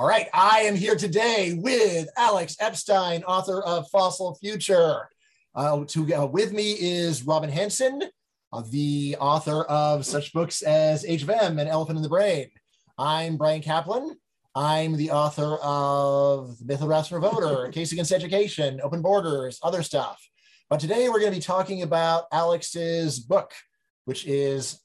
All right, I am here today with Alex Epstein, author of Fossil Future. Uh, to, uh, with me is Robin Hanson, uh, the author of such books as Age of Em and Elephant in the Brain. I'm Bryan Caplan. I'm the author of The Myth of Rational Voter, Case Against Education, Open Borders, other stuff. But today we're going to be talking about Alex's book, which is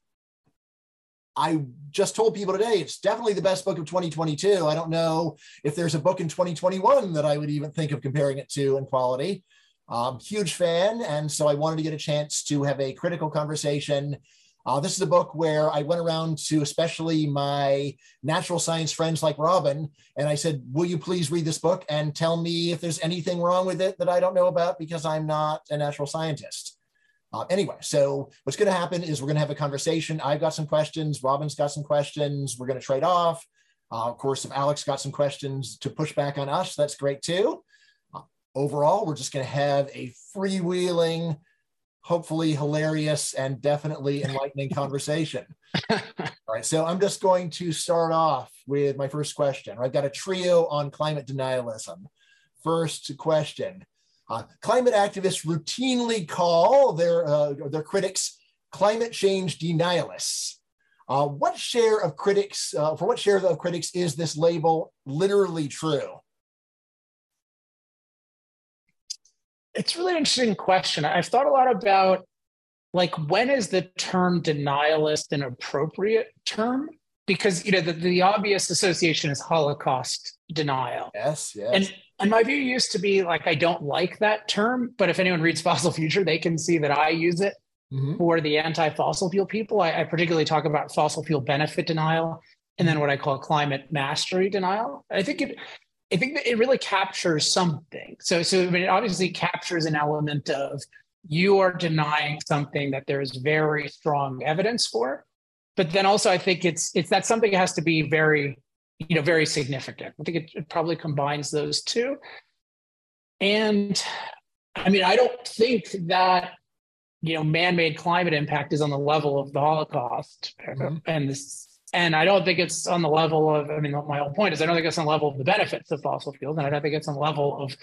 I just told people today it's definitely the best book of 2022. I don't know if there's a book in 2021 that I would even think of comparing it to in quality. Um, huge fan, and so I wanted to get a chance to have a critical conversation. Uh, this is a book where I went around to especially my natural science friends like Robin, and I said, Will you please read this book and tell me if there's anything wrong with it that I don't know about because I'm not a natural scientist? Uh, anyway, so what's going to happen is we're going to have a conversation. I've got some questions. Robin's got some questions. We're going to trade off. Uh, of course, if Alex got some questions to push back on us, that's great too. Uh, overall, we're just going to have a freewheeling, hopefully hilarious, and definitely enlightening conversation. All right, so I'm just going to start off with my first question. I've got a trio on climate denialism. First question uh, climate activists routinely call their, uh, their critics climate change denialists. Uh, what share of critics, uh, for what share of critics is this label literally true? It's really an interesting question. I've thought a lot about like when is the term denialist an appropriate term? Because you know the, the obvious association is Holocaust denial. Yes, yes. And and my view used to be like, I don't like that term, but if anyone reads Fossil Future, they can see that I use it mm-hmm. for the anti fossil fuel people. I, I, particularly talk about fossil fuel benefit denial and then what I call climate mastery denial. I think it, I think that it really captures something. So, so I mean, it obviously captures an element of you are denying something that there is very strong evidence for. But then also, I think it's it's that something has to be very you know, very significant. I think it, it probably combines those two. And I mean, I don't think that you know man-made climate impact is on the level of the Holocaust, mm-hmm. and this, and I don't think it's on the level of. I mean, my whole point is I don't think it's on the level of the benefits of fossil fuels, and I don't think it's on the level of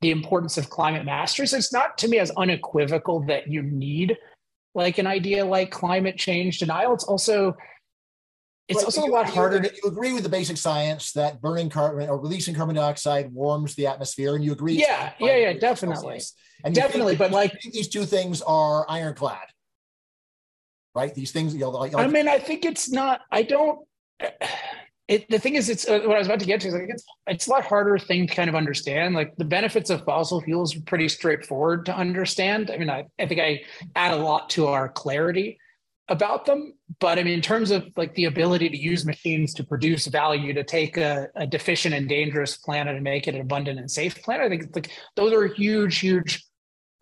the importance of climate mastery. So it's not to me as unequivocal that you need like an idea like climate change denial. It's also it's also you, a lot harder. You, you agree with the basic science that burning carbon or releasing carbon dioxide warms the atmosphere, and you agree. Yeah, yeah, yeah, definitely, and definitely. But like these two things are ironclad, right? These things, you know, like, I mean, I think it's not. I don't. It, the thing is, it's uh, what I was about to get to is like it's it's a lot harder thing to kind of understand. Like the benefits of fossil fuels are pretty straightforward to understand. I mean, I, I think I add a lot to our clarity about them but i mean in terms of like the ability to use machines to produce value to take a, a deficient and dangerous planet and make it an abundant and safe planet i think like those are huge huge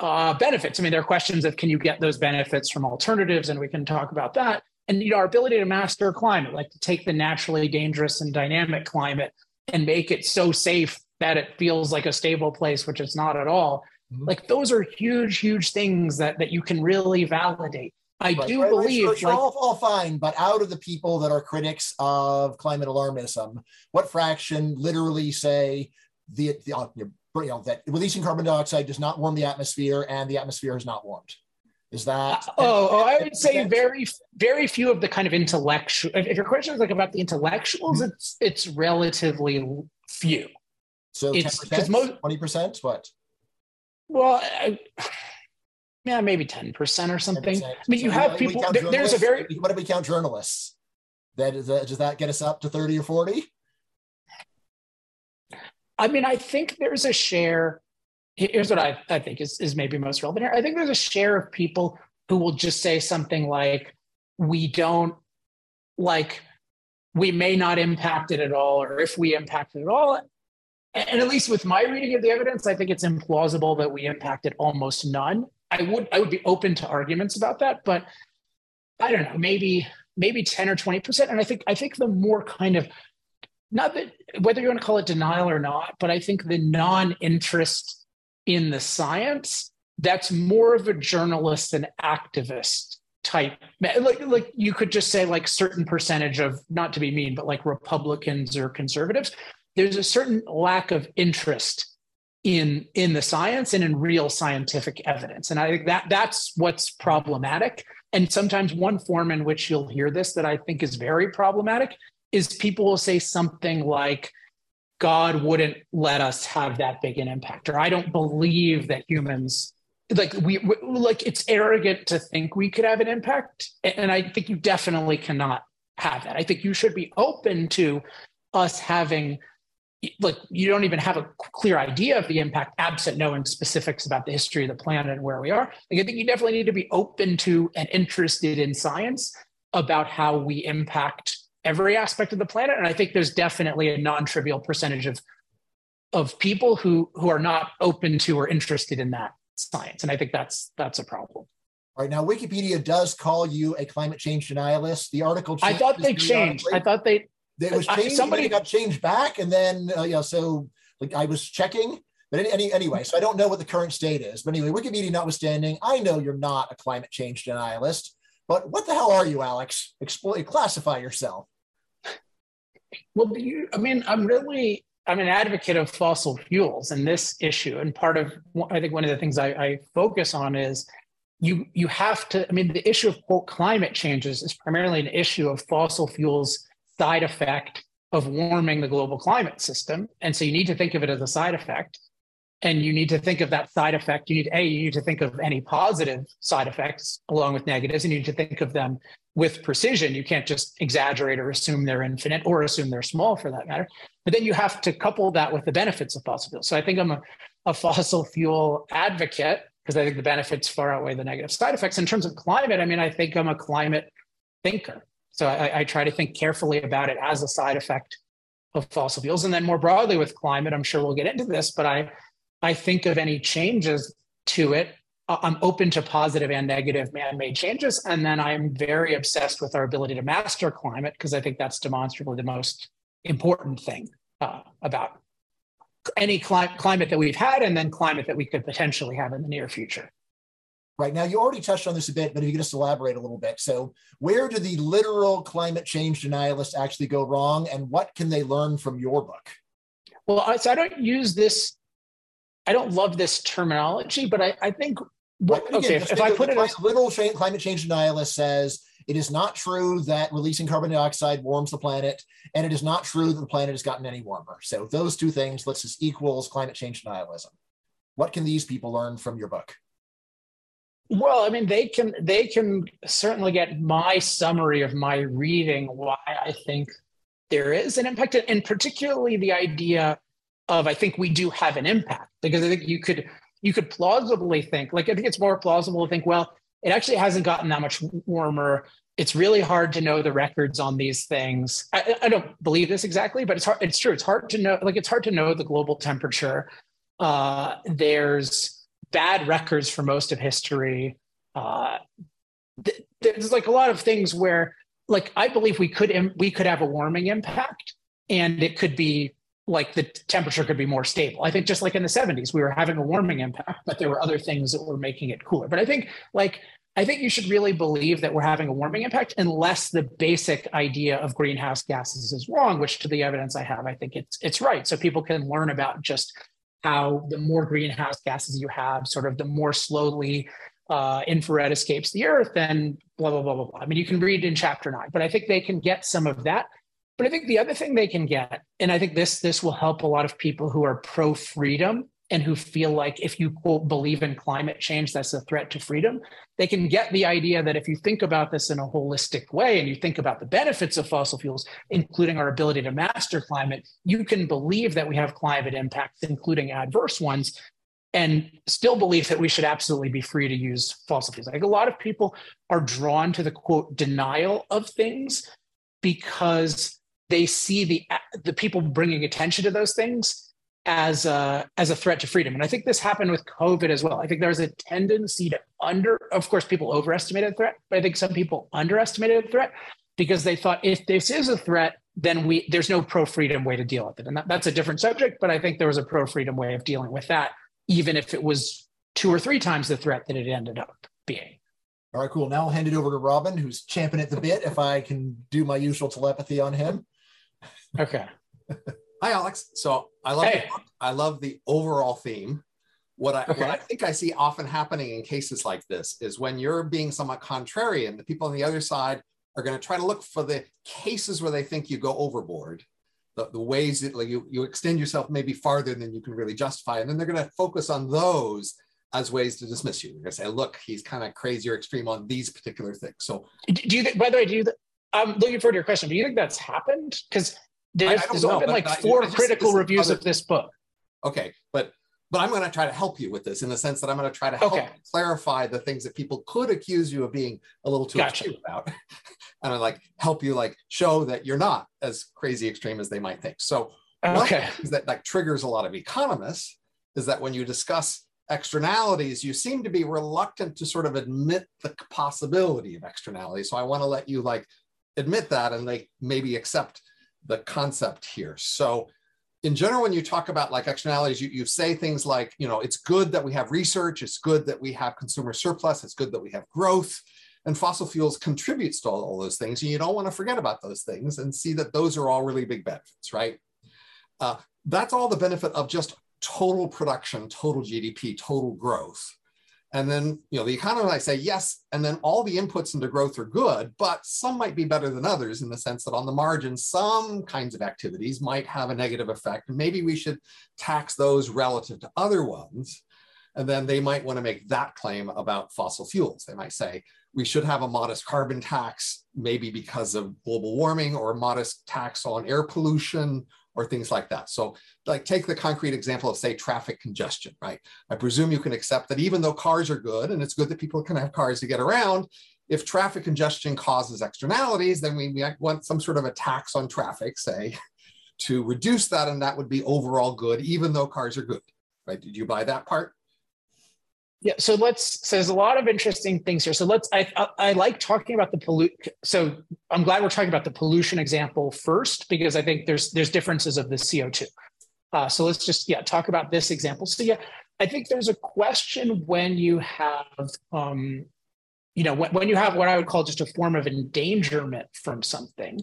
uh, benefits. I mean there are questions of can you get those benefits from alternatives? And we can talk about that. And you know our ability to master climate like to take the naturally dangerous and dynamic climate and make it so safe that it feels like a stable place which it's not at all. Mm-hmm. like those are huge huge things that that you can really validate I right, do right, believe right, like, all, all fine, but out of the people that are critics of climate alarmism, what fraction literally say the, the uh, you know, that releasing carbon dioxide does not warm the atmosphere and the atmosphere is not warmed? Is that? Uh, oh, oh, I would say very, very few of the kind of intellectual. If, if your question is like about the intellectuals, mm-hmm. it's it's relatively few. So it's because most twenty percent. What? Well, I, yeah, maybe 10% or something. 10%. I mean, you have people, there, there's a very. What do we count journalists? That is, does that get us up to 30 or 40? I mean, I think there's a share. Here's what I, I think is, is maybe most relevant here. I think there's a share of people who will just say something like, we don't like, we may not impact it at all, or if we impact it at all. And at least with my reading of the evidence, I think it's implausible that we impacted almost none. I would I would be open to arguments about that, but I don't know, maybe maybe 10 or 20%. And I think I think the more kind of not that whether you want to call it denial or not, but I think the non-interest in the science, that's more of a journalist and activist type like like you could just say like certain percentage of not to be mean but like republicans or conservatives there's a certain lack of interest in in the science and in real scientific evidence. And i think that that's what's problematic. And sometimes one form in which you'll hear this that i think is very problematic is people will say something like god wouldn't let us have that big an impact or i don't believe that humans like we, like it's arrogant to think we could have an impact. And i think you definitely cannot have that. I think you should be open to us having like you don't even have a clear idea of the impact absent knowing specifics about the history of the planet and where we are. Like i think you definitely need to be open to and interested in science about how we impact every aspect of the planet. And i think there's definitely a non-trivial percentage of of people who who are not open to or interested in that science. And i think that's that's a problem. All right. Now wikipedia does call you a climate change denialist. The article i thought they changed. I thought they it was changed. somebody got changed back, and then uh, know, so like I was checking, but any, any, anyway, so I don't know what the current state is. But anyway, Wikipedia notwithstanding, I know you're not a climate change denialist. But what the hell are you, Alex? Exploit, classify yourself. Well, you, I mean, I'm really I'm an advocate of fossil fuels and this issue, and part of I think one of the things I, I focus on is you you have to. I mean, the issue of quote climate changes is primarily an issue of fossil fuels side effect of warming the global climate system. And so you need to think of it as a side effect. And you need to think of that side effect. You need, A, you need to think of any positive side effects along with negatives, and you need to think of them with precision. You can't just exaggerate or assume they're infinite or assume they're small for that matter. But then you have to couple that with the benefits of fossil fuels. So I think I'm a, a fossil fuel advocate because I think the benefits far outweigh the negative side effects. In terms of climate, I mean, I think I'm a climate thinker. So I, I, try to think carefully about it as a side effect of fossil fuels. And then more broadly with climate, I'm sure we'll get into this, but I, I think of any changes to it. I'm open to positive and negative man made changes. And then I'm very obsessed with our ability to master climate because I think that's demonstrably the most important thing uh, about any cli- climate that we've had and then climate that we could potentially have in the near future. Right now, you already touched on this a bit, but if you could just elaborate a little bit. So, where do the literal climate change denialists actually go wrong, and what can they learn from your book? Well, so I don't use this. I don't love this terminology, but I, I think. What, okay, if, if I put it as literal climate change denialist says it is not true that releasing carbon dioxide warms the planet, and it is not true that the planet has gotten any warmer. So those two things, let's just equals climate change denialism. What can these people learn from your book? Well, I mean, they can they can certainly get my summary of my reading why I think there is an impact, and particularly the idea of I think we do have an impact because I think you could you could plausibly think like I think it's more plausible to think well it actually hasn't gotten that much warmer. It's really hard to know the records on these things. I, I don't believe this exactly, but it's hard. It's true. It's hard to know. Like it's hard to know the global temperature. Uh, there's bad records for most of history. Uh, th- there's like a lot of things where, like, I believe we could Im- we could have a warming impact, and it could be like the temperature could be more stable. I think just like in the 70s, we were having a warming impact, but there were other things that were making it cooler. But I think like I think you should really believe that we're having a warming impact unless the basic idea of greenhouse gases is wrong, which to the evidence I have, I think it's it's right. So people can learn about just how the more greenhouse gases you have, sort of the more slowly uh, infrared escapes the earth and blah, blah, blah, blah, blah. I mean, you can read in chapter nine, but I think they can get some of that. But I think the other thing they can get, and I think this this will help a lot of people who are pro freedom and who feel like if you quote believe in climate change, that's a threat to freedom, they can get the idea that if you think about this in a holistic way and you think about the benefits of fossil fuels, including our ability to master climate, you can believe that we have climate impacts, including adverse ones, and still believe that we should absolutely be free to use fossil fuels. Like a lot of people are drawn to the quote denial of things because they see the the people bringing attention to those things as a as a threat to freedom. And I think this happened with COVID as well. I think there's a tendency to under, of course, people overestimated the threat, but I think some people underestimated the threat because they thought if this is a threat, then we there's no pro freedom way to deal with it. And that, that's a different subject, but I think there was a pro freedom way of dealing with that, even if it was two or three times the threat that it ended up being. All right, cool. Now I'll hand it over to Robin, who's champing at the bit. If I can do my usual telepathy on him. Okay. Hi, Alex. So I love hey. I love the overall theme. What I, okay. what I think I see often happening in cases like this is when you're being somewhat contrarian, the people on the other side are going to try to look for the cases where they think you go overboard, the, the ways that like, you, you extend yourself maybe farther than you can really justify. And then they're going to focus on those as ways to dismiss you. They're going to say, look, he's kind of crazy or extreme on these particular things. So do you think, by the way, do you, I'm um, looking forward to your question. Do you think that's happened? Because there's, there's know, been like four just, critical reviews other, of this book. Okay, but but I'm going to try to help you with this in the sense that I'm going to try to help okay. clarify the things that people could accuse you of being a little too gotcha. extreme about, and I like help you like show that you're not as crazy extreme as they might think. So okay, that like triggers a lot of economists is that when you discuss externalities, you seem to be reluctant to sort of admit the possibility of externalities. So I want to let you like admit that and like maybe accept the concept here. So in general, when you talk about like externalities, you, you say things like, you know, it's good that we have research, it's good that we have consumer surplus, it's good that we have growth. And fossil fuels contributes to all, all those things. And you don't want to forget about those things and see that those are all really big benefits, right? Uh, that's all the benefit of just total production, total GDP, total growth. And then, you know, the economist might say yes, and then all the inputs into growth are good, but some might be better than others in the sense that on the margin, some kinds of activities might have a negative effect. And maybe we should tax those relative to other ones. And then they might want to make that claim about fossil fuels. They might say, we should have a modest carbon tax, maybe because of global warming, or a modest tax on air pollution, or things like that. So like take the concrete example of say traffic congestion, right? I presume you can accept that even though cars are good and it's good that people can have cars to get around, if traffic congestion causes externalities, then we might want some sort of a tax on traffic, say, to reduce that, and that would be overall good, even though cars are good, right? Did you buy that part? Yeah, so let's. So there's a lot of interesting things here. So let's. I I, I like talking about the pollute. So I'm glad we're talking about the pollution example first because I think there's there's differences of the CO2. Uh, so let's just yeah talk about this example. So yeah, I think there's a question when you have um, you know when, when you have what I would call just a form of endangerment from something,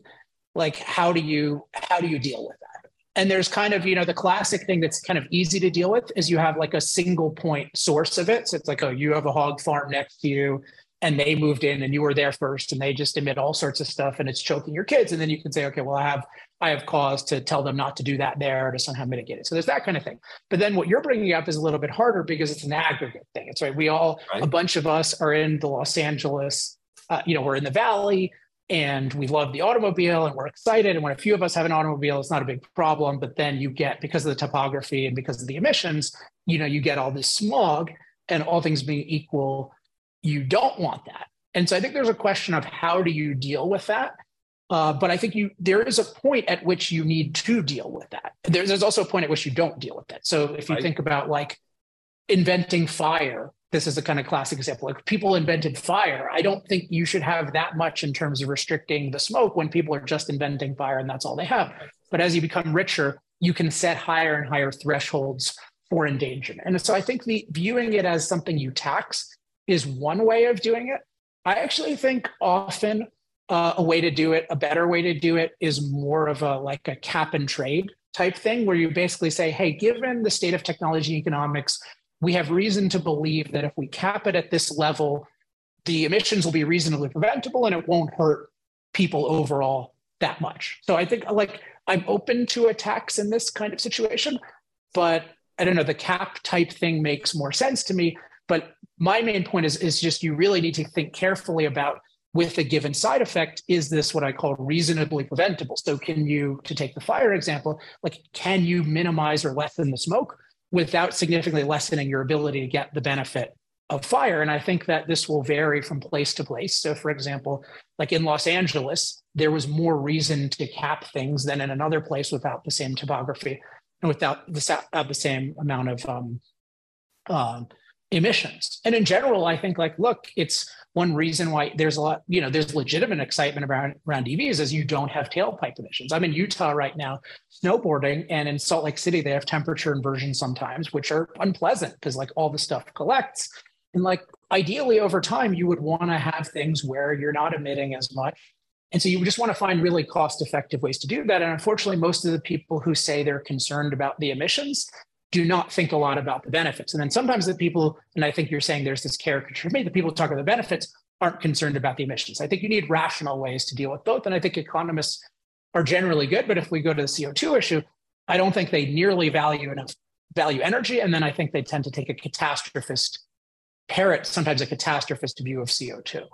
like how do you how do you deal with that? And there's kind of you know the classic thing that's kind of easy to deal with is you have like a single point source of it. So it's like oh you have a hog farm next to you and they moved in and you were there first and they just emit all sorts of stuff and it's choking your kids. And then you can say okay well i have i have cause to tell them not to do that there to somehow mitigate it. So there's that kind of thing. But then what you're bringing up is a little bit harder because it's an aggregate thing. It's right we all right. a bunch of us are in the los angeles uh, you know we're in the valley and we love the automobile and we're excited. And when a few of us have an automobile, it's not a big problem. But then you get, because of the topography and because of the emissions, you know, you get all this smog and all things being equal, you don't want that. And so I think there's a question of how do you deal with that? Uh, but I think you there is a point at which you need to deal with that. There's, there's also a point at which you don't deal with that. So if you right. think about like inventing fire this is a kind of classic example. Like people invented fire. I don't think you should have that much in terms of restricting the smoke when people are just inventing fire and that's all they have. But as you become richer, you can set higher and higher thresholds for endangerment. And so I think the viewing it as something you tax is one way of doing it. I actually think often uh, a way to do it, a better way to do it is more of a like a cap and trade type thing where you basically say, hey, given the state of technology economics, we have reason to believe that if we cap it at this level, the emissions will be reasonably preventable and it won't hurt people overall that much. So I think like I'm open to a tax in this kind of situation, but I don't know, the cap type thing makes more sense to me. But my main point is, is just you really need to think carefully about with a given side effect, is this what I call reasonably preventable? So can you, to take the fire example, like can you minimize or lessen the smoke? Without significantly lessening your ability to get the benefit of fire. And I think that this will vary from place to place. So, for example, like in Los Angeles, there was more reason to cap things than in another place without the same topography and without the, uh, the same amount of um, um, emissions. And in general, I think like, look, it's one reason why there's a lot, you know, there's legitimate excitement around around EVs is you don't have tailpipe emissions. I'm in Utah right now snowboarding, and in Salt Lake City they have temperature inversions sometimes, which are unpleasant because like all the stuff collects. And like ideally over time, you would want to have things where you're not emitting as much And so you just want to find really cost effective ways to do that. And unfortunately, most of the people who say they're concerned about the emissions do not think a lot about the benefits. And then sometimes the people, and I think you're saying there's this caricature of me, the people who talk about the benefits aren't concerned about the emissions. I think you need rational ways to deal with both. And I think economists are generally good. But if we go to the CO2 issue, I don't think they nearly value enough value energy. And then I think they tend to take a catastrophist, parrot sometimes a catastrophist view of CO2.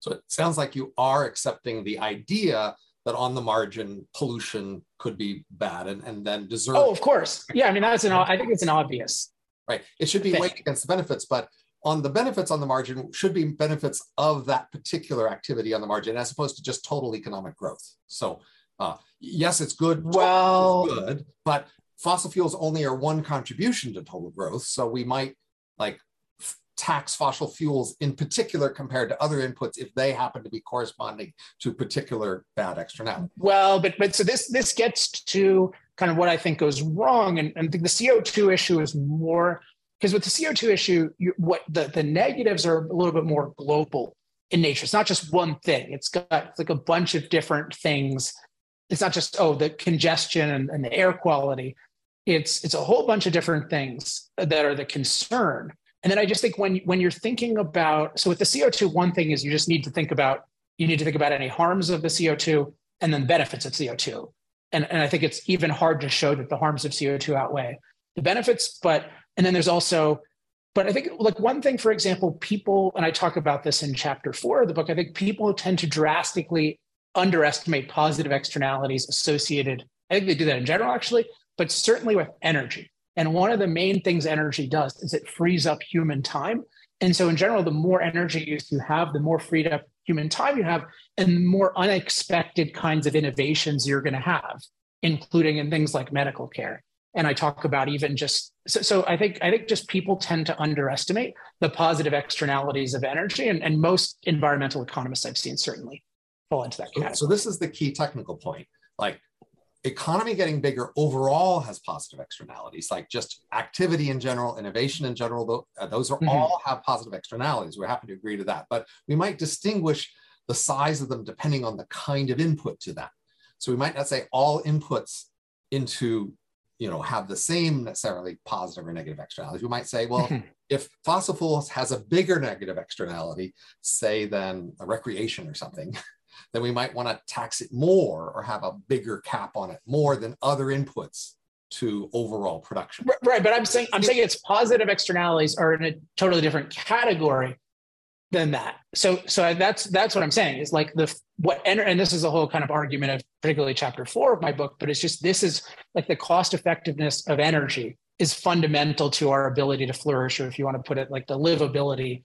So it sounds like you are accepting the idea that on the margin pollution could be bad and, and then deserve. Oh, of course. Yeah. I mean, that's an, I think it's an obvious. Right. It should be weighed against the benefits, but on the benefits on the margin should be benefits of that particular activity on the margin as opposed to just total economic growth. So uh, yes, it's good. Well, it's good, but fossil fuels only are one contribution to total growth. So we might like tax fossil fuels in particular compared to other inputs if they happen to be corresponding to particular bad externality. Well, but but so this this gets to kind of what I think goes wrong, and, and the CO2 issue is more because with the CO2 issue, you, what the the negatives are a little bit more global in nature. It's not just one thing. It's got it's like a bunch of different things. It's not just oh the congestion and, and the air quality. It's it's a whole bunch of different things that are the concern. And then I just think when when you're thinking about so with the CO2, one thing is you just need to think about you need to think about any harms of the CO2 and then benefits of CO2. And, and I think it's even hard to show that the harms of CO2 outweigh the benefits. But and then there's also, but I think like one thing, for example, people, and I talk about this in chapter four of the book, I think people tend to drastically underestimate positive externalities associated. I think they do that in general, actually, but certainly with energy. And one of the main things energy does is it frees up human time. And so, in general, the more energy use you have, the more freed up human time you have, and the more unexpected kinds of innovations you're going to have, including in things like medical care. And I talk about even just so, so I think I think just people tend to underestimate the positive externalities of energy, and, and most environmental economists I've seen certainly fall into that category. So this is the key technical point. Like economy getting bigger overall has positive externalities, like just activity in general, innovation in general, uh, those are mm-hmm. all have positive externalities. We're happy to agree to that. But we might distinguish the size of them depending on the kind of input to that. So we might not say all inputs into, you know, have the same necessarily positive or negative externalities. We might say, well, mm-hmm. if fossil fuels has a bigger negative externality, say than a recreation or something, then we might want to tax it more or have a bigger cap on it more than other inputs to overall production. Right, but I'm saying I'm saying its positive externalities are in a totally different category than that. So so that's that's what I'm saying is like the what and this is a whole kind of argument of particularly chapter 4 of my book, but it's just this is like the cost effectiveness of energy is fundamental to our ability to flourish or if you want to put it like the livability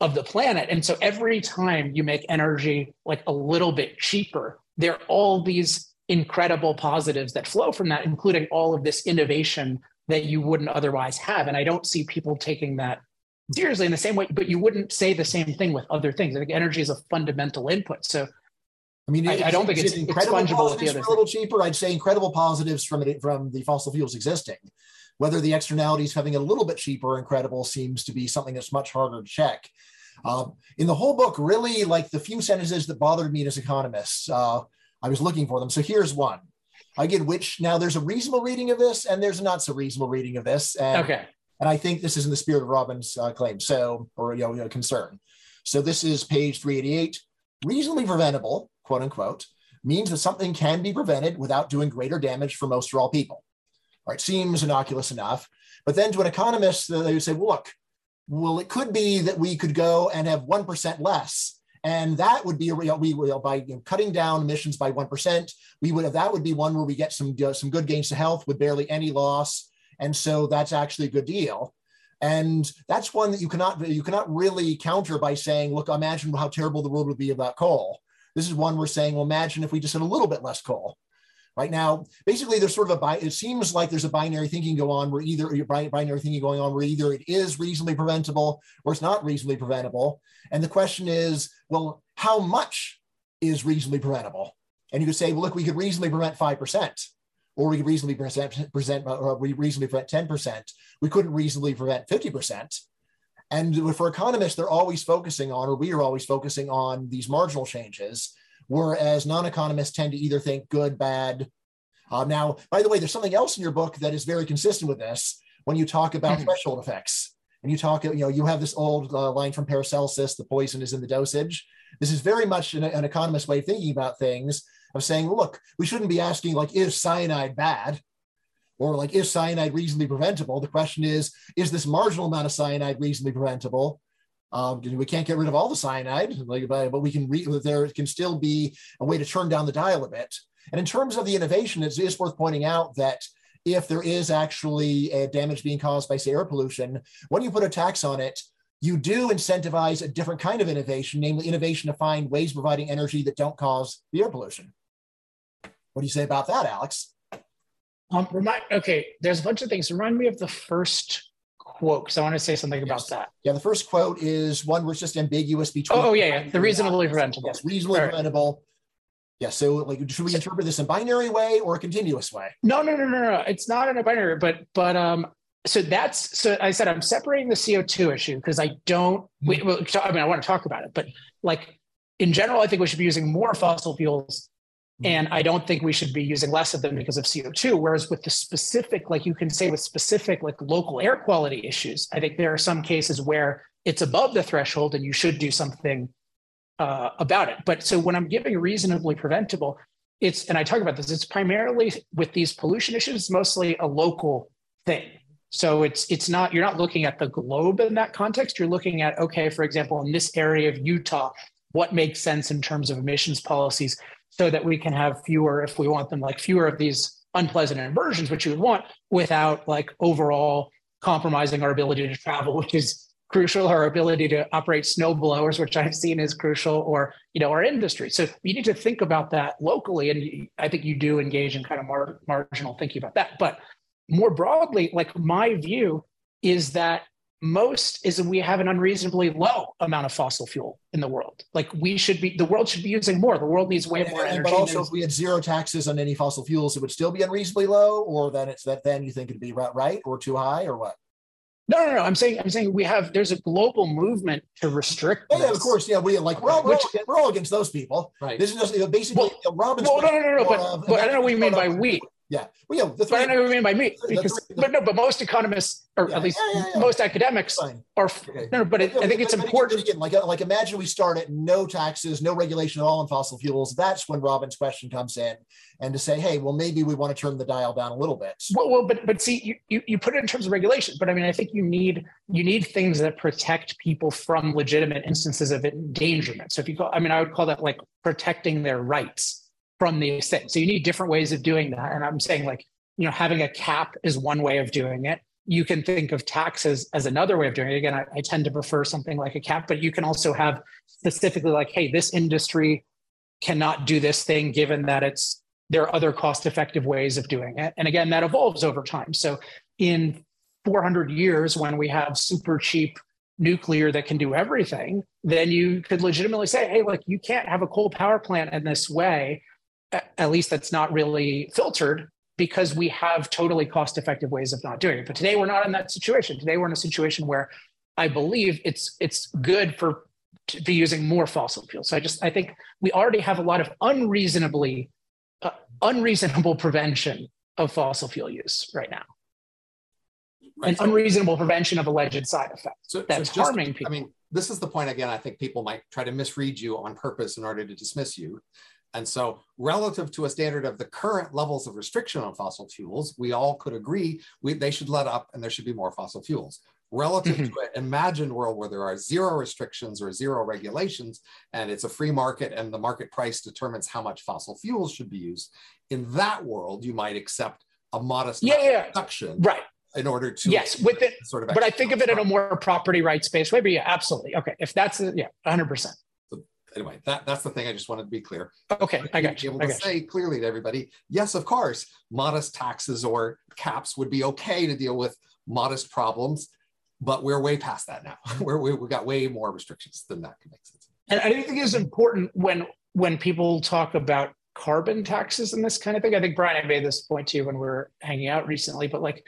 of the planet. And so every time you make energy like a little bit cheaper, there are all these incredible positives that flow from that, including all of this innovation that you wouldn't otherwise have. And I don't see people taking that seriously in the same way, but you wouldn't say the same thing with other things. I think energy is a fundamental input. So I mean, I, I don't think it's, it incredible it's fungible with the other a little cheaper. I'd say incredible positives from it from the fossil fuels existing. Whether the externalities having it a little bit cheaper or incredible seems to be something that's much harder to check. Um, in the whole book, really like the few sentences that bothered me as economists, uh, I was looking for them. So here's one. I get which now there's a reasonable reading of this and there's a not so reasonable reading of this. And, okay. And I think this is in the spirit of Robin's uh, claim. So, or you know, you know, concern. So this is page 388. Reasonably preventable, quote unquote, means that something can be prevented without doing greater damage for most or all people. Right, seems innocuous enough. But then to an economist, they would say, well, look, well, it could be that we could go and have 1% less. And that would be, we will by you know, cutting down emissions by 1%, we would have, that would be one where we get some, some good gains to health with barely any loss. And so that's actually a good deal. And that's one that you cannot, you cannot really counter by saying, look, imagine how terrible the world would be without coal. This is one we're saying, well, imagine if we just had a little bit less coal right now. Basically there's sort of a it seems like there's a binary thinking go on where either binary thinking going on where either it is reasonably preventable or it's not reasonably preventable. And the question is well how much is reasonably preventable? And you could say well look we could reasonably prevent 5% or we could reasonably present, present or uh, we reasonably prevent 10% we couldn't reasonably prevent 50% and for economists they're always focusing on or we are always focusing on these marginal changes whereas non-economists tend to either think good, bad. Uh, now, by the way, there's something else in your book that is very consistent with this when you talk about mm-hmm. threshold effects. And you talk, you know, you have this old uh, line from Paracelsus: "The poison is in the dosage." This is very much an, an economist way of thinking about things, of saying, look, we shouldn't be asking like, is cyanide bad? Or like, is cyanide reasonably preventable? The question is, is this marginal amount of cyanide reasonably preventable? Um, we can't get rid of all the cyanide, but we can. Re- there can still be a way to turn down the dial a bit. And in terms of the innovation, it is worth pointing out that if there is actually a damage being caused by, say, air pollution, when you put a tax on it, you do incentivize a different kind of innovation, namely innovation to find ways of providing energy that don't cause the air pollution. What do you say about that, Alex? Um, remind, okay, there's a bunch of things. Remind me of the first quote because I want to say something yes. about that. Yeah, the first quote is one where it's just ambiguous between. Oh, oh yeah, yeah, the reasonably preventable. Yes, reasonably right. preventable. Yeah, so like, should we interpret this in binary way or a continuous way? No, no, no, no, no. It's not in a binary, but but um, so that's so I said I'm separating the CO2 issue because I don't. We, well, I mean, I want to talk about it, but like in general, I think we should be using more fossil fuels. And I don't think we should be using less of them because of CO2. Whereas with the specific, like you can say with specific like local air quality issues, I think there are some cases where it's above the threshold and you should do something uh, about it. But so when I'm giving reasonably preventable, it's and I talk about this. It's primarily with these pollution issues, mostly a local thing so it's it's not you're not looking at the globe in that context. You're looking at okay, for example, in this area of Utah, what makes sense in terms of emissions policies, so that we can have fewer, if we want them, like fewer of these unpleasant inversions, which you would want, without like overall compromising our ability to travel, which is crucial. Our ability to operate snow blowers which i've seen is crucial or you know our industry. So you need to think about that locally and i think you do engage in kind of mar- marginal thinking about that. But more broadly, like my view is that most is that we have an unreasonably low amount of fossil fuel in the world. Like we should be, the world should be using more. The world needs way more energy. But also, if we had zero taxes on any fossil fuels, it would still be unreasonably low, or then it's that then you think it'd be right or too high, or what? No, no, no. I'm saying, I'm saying we have. There's a global movement to restrict. Oh, yeah, of course. Yeah, we like we're all, Which, we're, all, we're all against those people. Right. This is just basically well, Robin's. Well, no, no, no, no. But, but I don't know what you mean by we. Yeah. Well, yeah. But I know what you mean by me because, the, the, but no, but most economists, or yeah, at least yeah, yeah, most academics, Fine. are. Okay. No, but it, I think it's but, important. Again, like, uh, like imagine we start at no taxes, no regulation at all on fossil fuels. That's when Robin's question comes in, and to say, hey, well, maybe we want to turn the dial down a little bit. Well, well but but see, you, you you put it in terms of regulation, but I mean, I think you need you need things that protect people from legitimate instances of endangerment. So if you call, I mean, I would call that like protecting their rights from these things. So you need different ways of doing that. And I'm saying like, you know, having a cap is one way of doing it. You can think of taxes as another way of doing it. Again, I, I tend to prefer something like a cap, but you can also have specifically like, hey, this industry cannot do this thing given that it's there are other cost effective ways of doing it. And again, that evolves over time. So in 400 years, when we have super cheap nuclear that can do everything, then you could legitimately say, hey, like you can't have a coal power plant in this way at least that's not really filtered because we have totally cost effective ways of not doing it. But today we're not in that situation. Today we're in a situation where I believe it's it's good for to be using more fossil fuels. So I just I think we already have a lot of unreasonably uh, unreasonable prevention of fossil fuel use right now. Right. An unreasonable prevention of alleged side effects so, that's so just, harming people. I mean, this is the point again. I think people might try to misread you on purpose in order to dismiss you. And so relative to a standard of the current levels of restriction on fossil fuels, we all could agree we, they should let up and there should be more fossil fuels. Relative mm-hmm. to an imagined world where there are zero restrictions or zero regulations, and it's a free market and the market price determines how much fossil fuels should be used, in that world, you might accept a modest yeah, yeah. reduction. Right in order to yes with it sort of but i think of it in a more property rights based way but yeah absolutely okay if that's a, yeah 100% anyway, that, that's the thing I just wanted to be clear. Okay, I got you. Be able to say you. clearly to everybody, yes, of course, modest taxes or caps would be okay to deal with modest problems, but we're way past that now. we're, we, we got way more restrictions than that can make sense. And I think it's important when when people talk about carbon taxes and this kind of thing. I think Bryan made this point too when we were hanging out recently, but like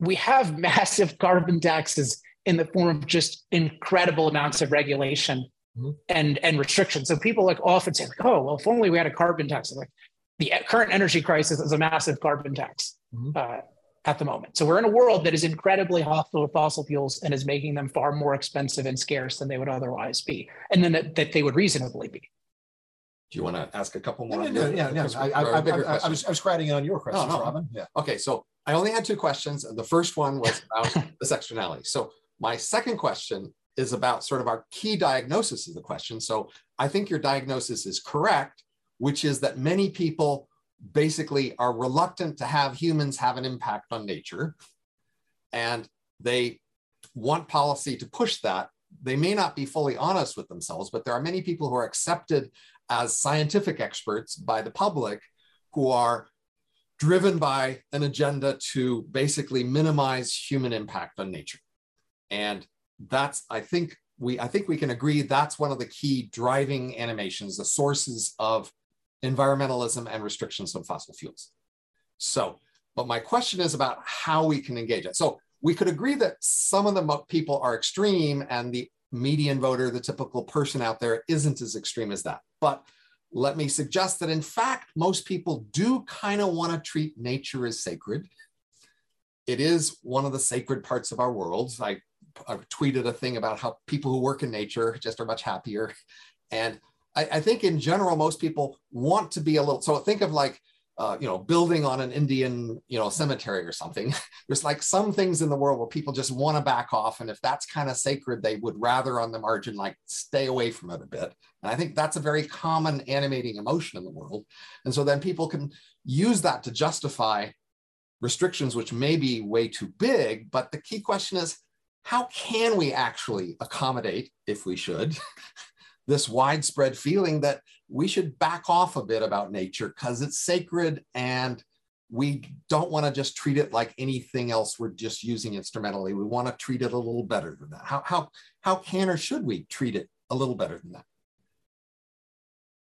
we have massive carbon taxes in the form of just incredible amounts of regulation mm-hmm. and and restrictions. So people like often say, like, "Oh, well, if only we had a carbon tax." Like the current energy crisis is a massive carbon tax mm-hmm. uh, at the moment. So we're in a world that is incredibly hostile to fossil fuels and is making them far more expensive and scarce than they would otherwise be, and then that, that they would reasonably be. Do you want to ask a couple more? Yeah, yeah, yeah. I, I, I, I, was, I was writing on your questions, no, no. Robin. Yeah. Okay, so I only had two questions. The first one was about this externality. So my second question is about sort of our key diagnosis of the question. So I think your diagnosis is correct, which is that many people basically are reluctant to have humans have an impact on nature. And they want policy to push that. They may not be fully honest with themselves, but there are many people who are accepted as scientific experts by the public who are driven by an agenda to basically minimize human impact on nature. And that's, I think we, I think we can agree that's one of the key driving animations, the sources of environmentalism and restrictions on fossil fuels. So, but my question is about how we can engage it. So we could agree that some of the people are extreme and the median voter, the typical person out there, isn't as extreme as that. But let me suggest that in fact, most people do kind of want to treat nature as sacred. It is one of the sacred parts of our world. I, I tweeted a thing about how people who work in nature just are much happier. And I, I think in general, most people want to be a little, so think of like uh, you know, building on an Indian, you know, cemetery or something. There's like some things in the world where people just want to back off. And if that's kind of sacred, they would rather on the margin, like stay away from it a bit. And I think that's a very common animating emotion in the world. And so then people can use that to justify restrictions, which may be way too big. But the key question is, how can we actually accommodate, if we should, this widespread feeling that we should back off a bit about nature because it's sacred and we don't want to just treat it like anything else we're just using instrumentally. We want to treat it a little better than that. How, how, how can or should we treat it a little better than that?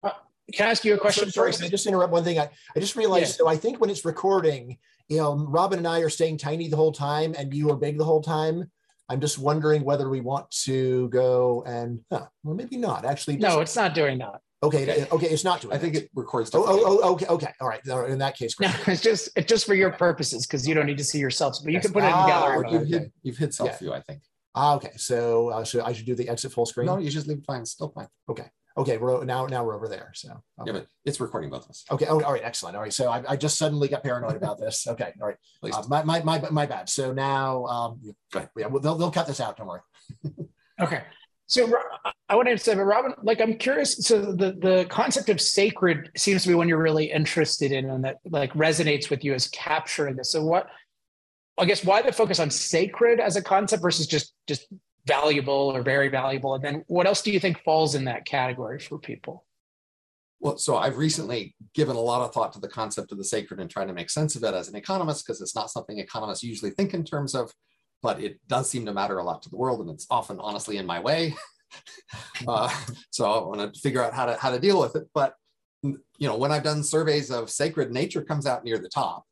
Uh, can I ask you a question? So, sorry, can I just interrupt one thing? I, I just realized, yeah. so I think when it's recording, you know, Robin and I are staying tiny the whole time and you are big the whole time. I'm just wondering whether we want to go and, huh, well, maybe not actually. No, it's not doing that. Okay, okay, okay it's not doing. I think it records. Oh, oh, oh, okay, okay, all right. In that case, great. no, it's just it's just for your purposes because you don't need to see yourselves, but you yes. can put it in the gallery. Ah, you've, hit, you've hit self view. I think. Ah, okay. So, uh, so I should do the exit full screen. No, you just leave it fine. Still fine. Okay. Okay, we're now now we're over there. So okay. yeah, but it's recording both of us. Okay. Oh, all right. Excellent. All right. So I, I just suddenly got paranoid about this. Okay. All right. Uh, my, my my my bad. So now, um, yeah, well, they'll they'll cut this out. Don't worry. okay. So I want to say, but Robin, like I'm curious. So the the concept of sacred seems to be one you're really interested in, and that like resonates with you as capturing this. So what? I guess why the focus on sacred as a concept versus just just valuable or very valuable? And then what else do you think falls in that category for people? Well, so I've recently given a lot of thought to the concept of the sacred and trying to make sense of it as an economist, because it's not something economists usually think in terms of, but it does seem to matter a lot to the world, and it's often honestly in my way. uh, so I want to figure out how to how to deal with it. But you know, when I've done surveys of sacred, nature comes out near the top,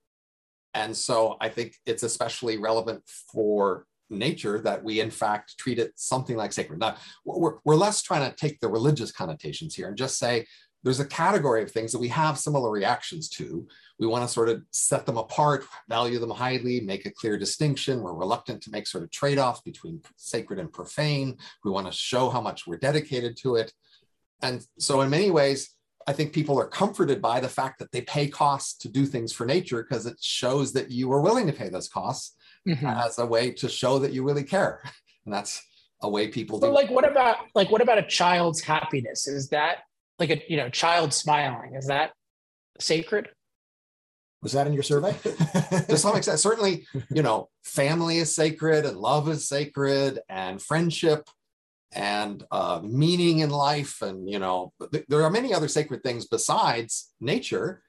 and so I think it's especially relevant for nature that we in fact treat it something like sacred. Now, we're, we're less trying to take the religious connotations here and just say there's a category of things that we have similar reactions to. We want to sort of set them apart, value them highly, make a clear distinction. We're reluctant to make sort of trade-offs between sacred and profane. We want to show how much we're dedicated to it. And so in many ways, I think people are comforted by the fact that they pay costs to do things for nature because it shows that you are willing to pay those costs mm-hmm. as a way to show that you really care. And that's a way people do. But like, what about like what about a child's happiness? Is that like a you know child smiling? Is that sacred? Was that in your survey? to some extent, certainly, you know, family is sacred and love is sacred and friendship and uh, meaning in life. And, you know, th- there are many other sacred things besides nature.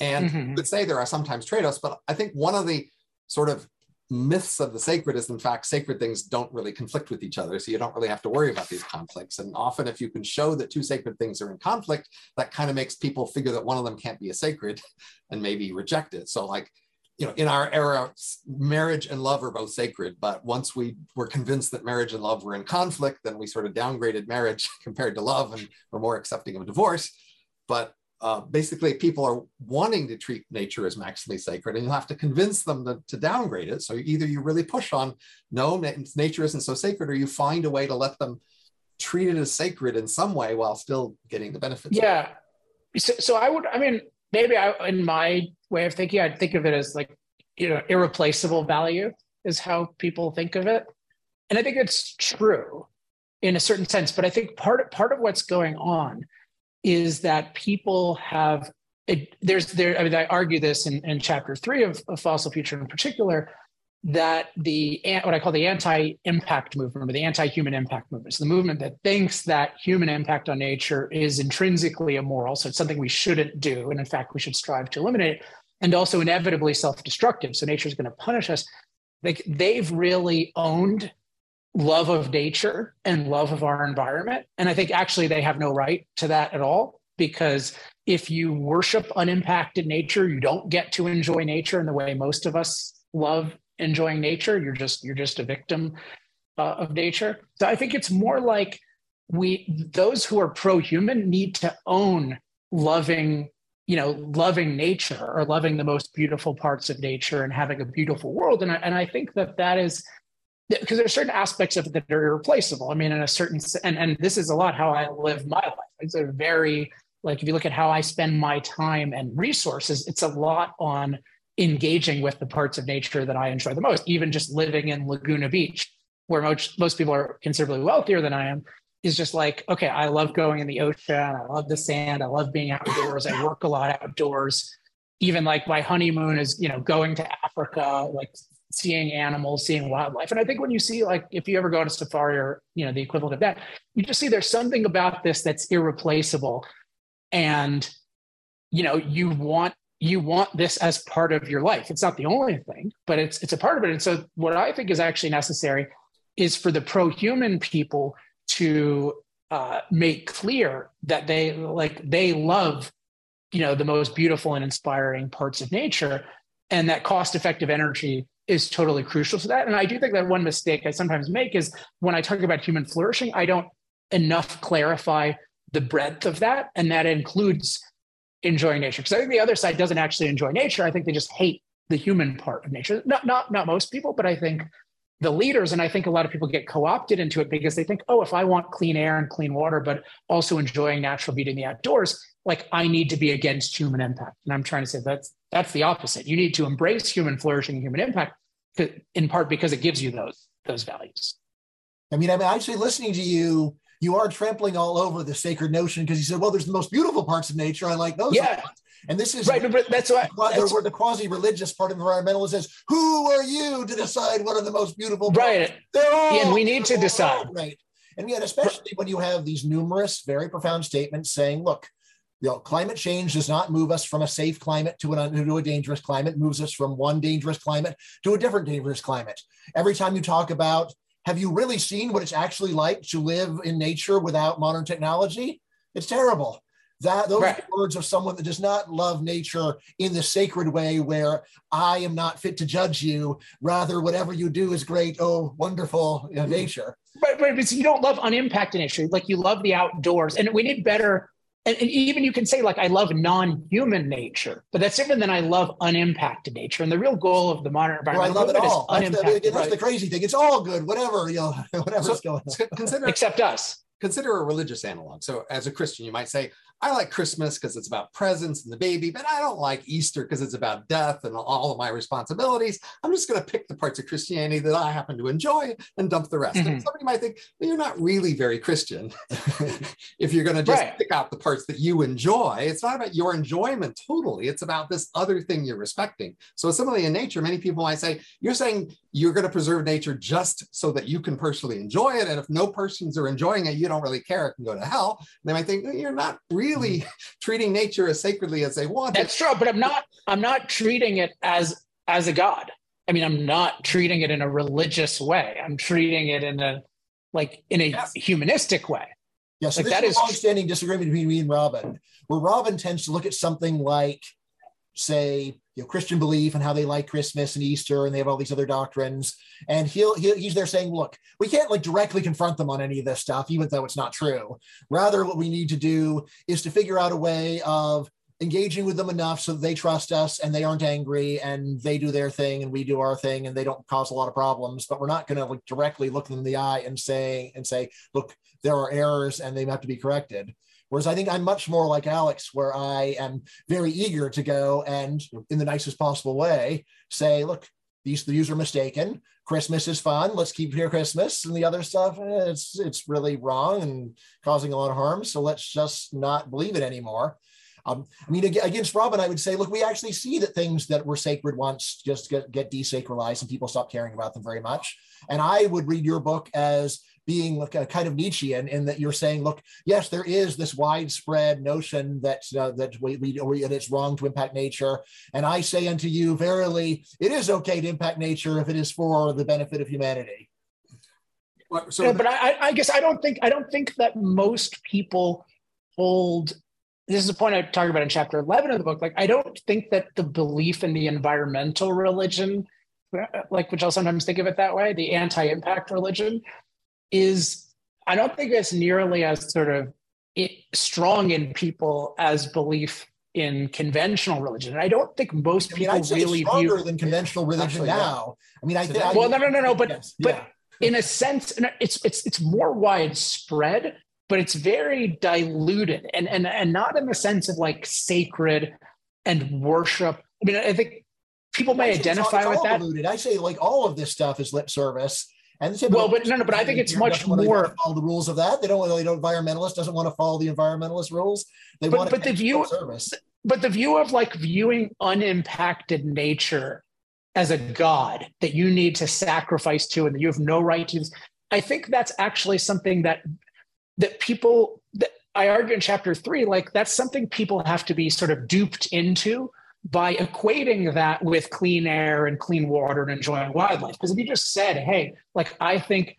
And mm-hmm. you could say there are sometimes trade offs, but I think one of the sort of myths of the sacred is in fact sacred things don't really conflict with each other so you don't really have to worry about these conflicts and often if you can show that two sacred things are in conflict that kind of makes people figure that one of them can't be a sacred and maybe reject it so like you know, in our era, marriage and love are both sacred. But once we were convinced that marriage and love were in conflict, then we sort of downgraded marriage compared to love and were more accepting of divorce. But uh, basically, people are wanting to treat nature as maximally sacred, and you have to convince them to, to downgrade it. So either you really push on, no, nature isn't so sacred, or you find a way to let them treat it as sacred in some way while still getting the benefits. Yeah. So, so I would, I mean, maybe I, in my way of thinking, I'd think of it as like, you know, irreplaceable value is how people think of it. And I think it's true in a certain sense, but I think part, part of what's going on is that people have, it, there's there, I mean, I argue this in, in chapter three of, of Fossil Future in particular, that the what I call the anti-impact movement or the anti-human impact movement. So the movement that thinks that human impact on nature is intrinsically immoral, so it's something we shouldn't do, and in fact we should strive to eliminate, and also inevitably self-destructive. So nature is going to punish us. Like they've really owned love of nature and love of our environment, and I think actually they have no right to that at all because if you worship unimpacted nature, you don't get to enjoy nature in the way most of us love enjoying nature. You're just you're just a victim uh, of nature. So I think it's more like we those who are pro-human need to own loving you know loving nature or loving the most beautiful parts of nature and having a beautiful world and I, and I think that that is because there are certain aspects of it that are irreplaceable i mean in a certain and, and this is a lot how i live my life it's a very like if you look at how i spend my time and resources it's a lot on engaging with the parts of nature that I enjoy the most, even just living in Laguna Beach, where most, most people are considerably wealthier than I am, is just like, okay, I love going in the ocean. I love the sand. I love being outdoors. I work a lot outdoors. Even like my honeymoon is, you know, going to Africa, like seeing animals, seeing wildlife. And I think when you see, like, if you ever go to safari or, you know, the equivalent of that, you just see there's something about this that's irreplaceable. And, you know, you want you want this as part of your life. It's not the only thing, but it's it's a part of it. And so what I think is actually necessary is for the pro-human people to uh, make clear that they like they love you know the most beautiful and inspiring parts of nature and that cost effective energy is totally crucial to that and i do think that one mistake i sometimes make is when i talk about human flourishing i don't enough clarify the breadth of that and that includes enjoying nature because I think the other side doesn't actually enjoy nature. I think they just hate the human part of nature. Not not not most people, but I think the leaders and I think a lot of people get co-opted into it because they think, oh, if I want clean air and clean water, but also enjoying natural beauty in the outdoors, like I need to be against human impact. And I'm trying to say that's that's the opposite. You need to embrace human flourishing and human impact, in part because it gives you those those values. I mean, I'm actually listening to you you are trampling all over the sacred notion because you said, well, there's the most beautiful parts of nature. I like those. Yeah. And this is right, but that's why that's, the, the quasi-religious part of environmentalism says, "Who are you to decide what are the most beautiful?" Right, yeah, and we need to decide. Right, and yet, especially when you have these numerous, very profound statements saying, "Look, you know, climate change does not move us from a safe climate to, an, to a dangerous climate. It moves us from one dangerous climate to a different dangerous climate." Every time you talk about have you really seen what it's actually like to live in nature without modern technology? It's terrible. That those right. words of someone that does not love nature in the sacred way where I am not fit to judge you. Rather, whatever you do is great. Oh, wonderful you know, nature. But, but you don't love unimpacted nature. Like you love the outdoors. And we need better and, and, even you can say like i love non-human nature but that's different than i love unimpacted nature. And the real goal of the modern environment well, i love it all. that's, the, that's right? the, crazy thing. It's all good whatever you know whatever's so, going on. consider except us. Consider a religious analog. So as a christian you might say I like Christmas because it's about presents and the baby, but I don't like Easter because it's about death and all of my responsibilities. I'm just going to pick the parts of Christianity that I happen to enjoy and dump the rest. Mm-hmm. And somebody might think, well, you're not really very Christian if you're going to just right. pick out the parts that you enjoy. It's not about your enjoyment totally, it's about this other thing you're respecting. So, similarly in nature, many people might say, you're saying you're going to preserve nature just so that you can personally enjoy it. And if no persons are enjoying it, you don't really care, it can go to hell. And they might think, you're not really really mm-hmm. treating nature as sacredly as they want. That's true, but I'm not. I'm not treating it as as a god. I mean, I'm not treating it in a religious way. I'm treating it in a like in a yes. humanistic way. Yeah, so like that is a long-standing disagreement between me and Robin, where Robin tends to look at something like, say, you know, Christian belief and how they like Christmas and Easter and they have all these other doctrines. And he'll, he'll he's there saying, look, we can't like directly confront them on any of this stuff, even though it's not true. Rather, what we need to do is to figure out a way of engaging with them enough so they trust us and they aren't angry and they do their thing and we do our thing and they don't cause a lot of problems but we're not going to like directly look them in the eye and say and say look there are errors and they have to be corrected whereas i think i'm much more like alex where i am very eager to go and in the nicest possible way say look these views are mistaken. Christmas is fun. Let's keep here christmas. And the other stuff eh, it's it's really wrong and causing a lot of harm. So let's just not believe it anymore. Um, I mean, against Robin, I would say, look, we actually see that things that were sacred once just get, get desacralized and people stop caring about them very much. And I would read your book as being like a kind of Nietzschean in that you're saying, look, yes, there is this widespread notion that uh, that we, we or it's wrong to impact nature, and I say unto you, verily, it is okay to impact nature if it is for the benefit of humanity. So, yeah, but I, I guess I don't think I don't think that most people hold this is a point I talk about in chapter 11 of the book. Like, I don't think that the belief in the environmental religion, like, which I'll sometimes think of it that way, the anti impact religion, is, I don't think it's nearly as sort of strong in people as belief in conventional religion. And I don't think most people I mean, really stronger view than conventional religion Actually, now. Yeah. I mean, I think. Well, no, no, no, no. But, yes, but yeah. in a sense, it's it's it's more widespread but it's very diluted and and and not in the sense of like sacred and worship. I mean, I think people may identify it's with that. Diluted. I say like all of this stuff is lip service. And well, but no, no, but I think it's much more follow the rules of that. They don't. They don't. Environmentalist doesn't want to follow the environmentalist rules. They but, want. But the view. Service. But the view of like viewing unimpacted nature as a god that you need to sacrifice to and that you have no right to. I think that's actually something that that people that I argue in chapter three, like that's something people have to be sort of duped into by equating that with clean air and clean water and enjoying wildlife. Because if you just said, hey, like I think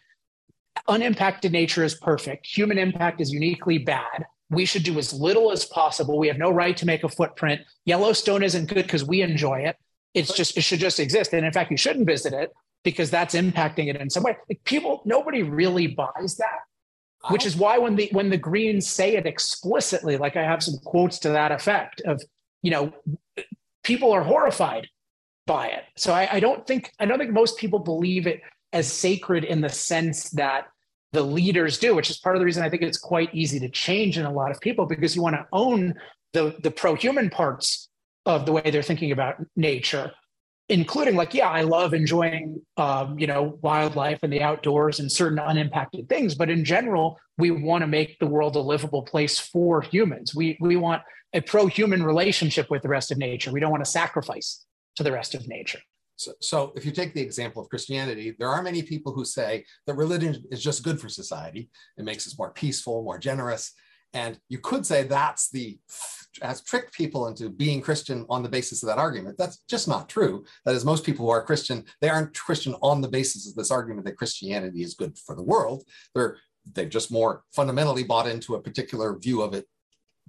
unimpacted nature is perfect, human impact is uniquely bad. We should do as little as possible. We have no right to make a footprint. Yellowstone isn't good because we enjoy it. It's just it should just exist. And in fact, you shouldn't visit it because that's impacting it in some way. Like people, nobody really buys that which is why when the when the greens say it explicitly like i have some quotes to that effect of you know people are horrified by it. So I, I, don't think i don't think most people believe it as sacred in the sense that the leaders do which is part of the reason i think it's quite easy to change in a lot of people because you want to own the the pro-human parts of the way they're thinking about nature including like yeah i love enjoying um, you know wildlife and the outdoors and certain unimpacted things but in general we want to make the world a livable place for humans. We we want a pro-human relationship with the rest of nature we don't want to sacrifice to the rest of nature so, so if you take the example of christianity there are many people who say that religion is just good for society it makes us more peaceful more generous and you could say that's the has tricked people into being Christian on the basis of that argument. That's just not true. That is, most people who are Christian, they aren't Christian on the basis of this argument that Christianity is good for the world. They're they've just more fundamentally bought into a particular view of it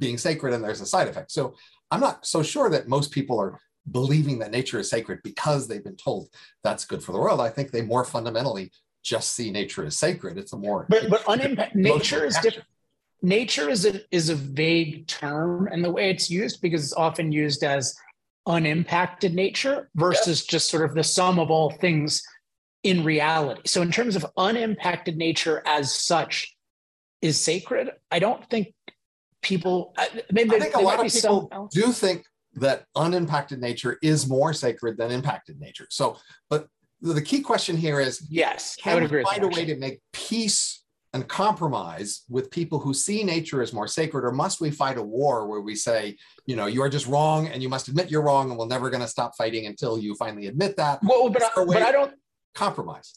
being sacred and there's a side effect. So I'm not so sure that most people are believing that nature is sacred because they've been told that's good for the world. I think they more fundamentally just see nature as sacred. It's a more but but unimpact nature is different nature is a is a vague term and the way it's used because it's often used as unimpacted nature versus just sort of the sum of all things in reality so in terms of unimpacted nature as such is sacred i don't think people maybe i think a lot of people do think that unimpacted nature is more sacred than impacted nature. So but the key question here is yes can we find a way to make peace and compromise with people who see nature as more sacred? Or must we fight a war where we say you know you are just wrong and you must admit you're wrong and we're never going to stop fighting until you finally admit that? Well but, I, but I don't compromise?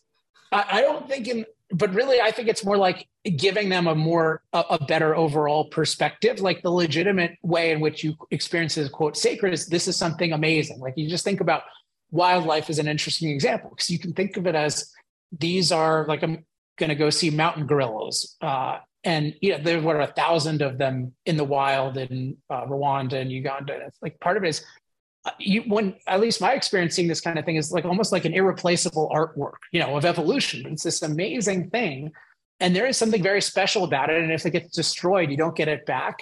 I, I, don't think in but really i think it's more like giving them a more a, a better overall perspective like the legitimate way in which you experience as quote sacred is this is something amazing like you just think about wildlife as an interesting example because you can think of it as these are like i'm going to go see mountain gorillas. Uh, and you know, there were a thousand of them in the wild in uh, Rwanda and Uganda. And it's like part of it is you when at least my experience seeing this kind of thing is like almost like an irreplaceable artwork, you know, of evolution. It's this amazing thing. And there is something very special about it. And if it gets destroyed, you don't get it back.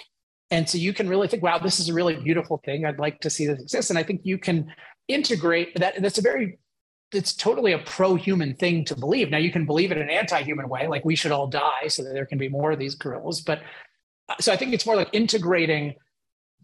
And so you can really think, wow, this is a really beautiful thing. I'd like to see this exist. And I think you can integrate that. That's a very, it's totally a pro human thing to believe. Now, you can believe it in an anti human way, like we should all die so that there can be more of these gorillas. But uh, so I think it's more like integrating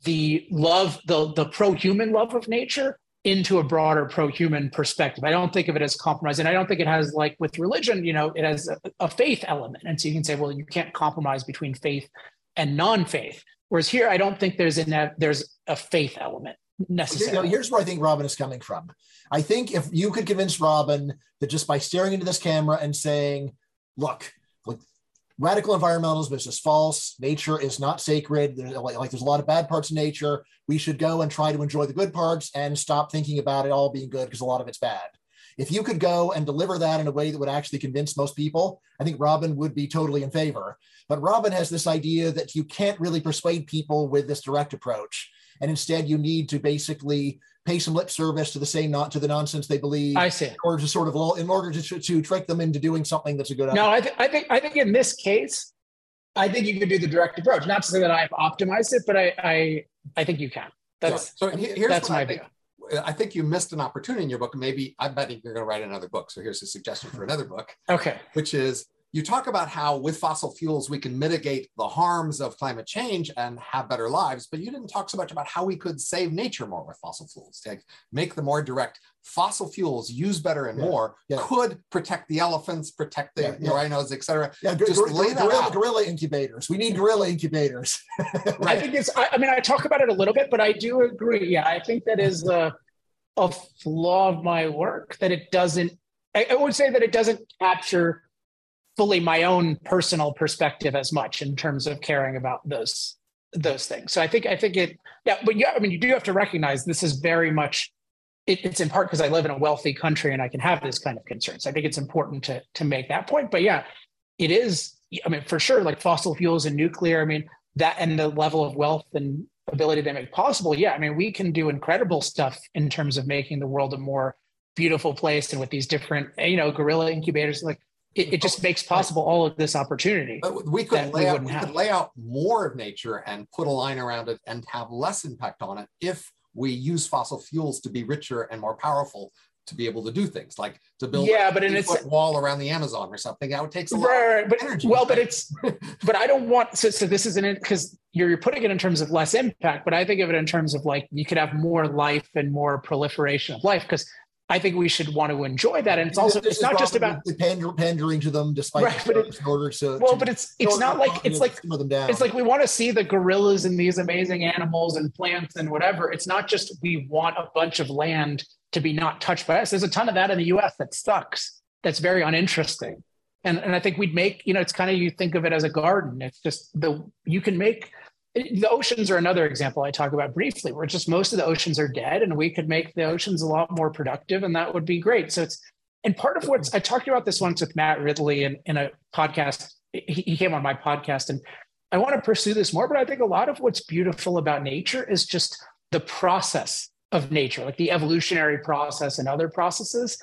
the love, the, the pro human love of nature into a broader pro-human perspective. I don't think of it as compromise, and I don't think it has like with religion, you know, it has a, a, faith element, and so you can say, well, you can't compromise between faith and non-faith. Whereas here, I don't think there's a there's a faith element necessarily. You know, here's where I think Robin is coming from. I think if you could convince Robin that just by staring into this camera and saying, "Look, radical environmentalism is just false. Nature is not sacred. There's, like, like there's a lot of bad parts of nature. We should go and try to enjoy the good parts and stop thinking about it all being good because a lot of it's bad." If you could go and deliver that in a way that would actually convince most people, I think Robin would be totally in favor. But Robin has this idea that you can't really persuade people with this direct approach. And instead, you need to basically pay some lip service to the same not to the nonsense they believe. I see. Or to sort of all in order to, to trick them into doing something that's a good idea. No, I, th- I think I think in this case, I think you could do the direct approach. Not to say that I've optimized it, but I I, I think you can. That's so, so here's that's my idea. I think you missed an opportunity in your book. Maybe I bet you're going to write another book. So here's a suggestion for another book. Okay. Which is you talk about how with fossil fuels we can mitigate the harms of climate change and have better lives, but you didn't talk so much about how we could save nature more with fossil fuels, to make them more direct. Fossil fuels used better and yeah. more yeah. could protect the elephants, protect the yeah. rhinos, etc. Yeah, just gor- lay that gorilla, out. gorilla incubators. We need gorilla incubators. right. I think it's. I, I, mean, I talk about it a little bit, but I do agree. Yeah, I think that is a, a flaw of my work that it doesn't. I, I would say that it doesn't capture fully my own personal perspective as much in terms of caring about those those things. So I think I think it yeah, but yeah, I mean you do have to recognize this is very much it, it's in part because I live in a wealthy country and I can have this kind of concerns. I think it's important to to make that point. But yeah, it is. I mean, for sure, like fossil fuels and nuclear. I mean that and the level of wealth and ability they make possible. Yeah, I mean we can do incredible stuff in terms of making the world a more beautiful place and with these different you know gorilla incubators like it, it, just makes possible all of this opportunity. But we could, lay, we out, we could lay out more of nature and put a line around it and have less impact on it if we use fossil fuels to be richer and more powerful to be able to do things like to build yeah, but in its wall around the Amazon or something. That would take some right, right, but, energy. Well, but it's but I don't want so, so this isn't because you're, you're putting it in terms of less impact, but I think of it in terms of like you could have more life and more proliferation of life because I think we should want to enjoy that. And it's also it's not just about pander, pandering to them despite right, but it, in order to well, to, but it's it's not like it's like it's like we want to see the gorillas and these amazing animals and plants and whatever. It's not just we want a bunch of land to be not touched by us. There's a ton of that in the US that sucks. That's very uninteresting. And and I think we'd make, you know, it's kind of you think of it as a garden. It's just the you can make the oceans are another example I talk about briefly, where just most of the oceans are dead, and we could make the oceans a lot more productive, and that would be great. So it's and part of what's, I talked about this once with Matt Ridley in, in a podcast. He, he came on my podcast, and I want to pursue this more. But I think a lot of what's beautiful about nature is just the process of nature, like the evolutionary process and other processes.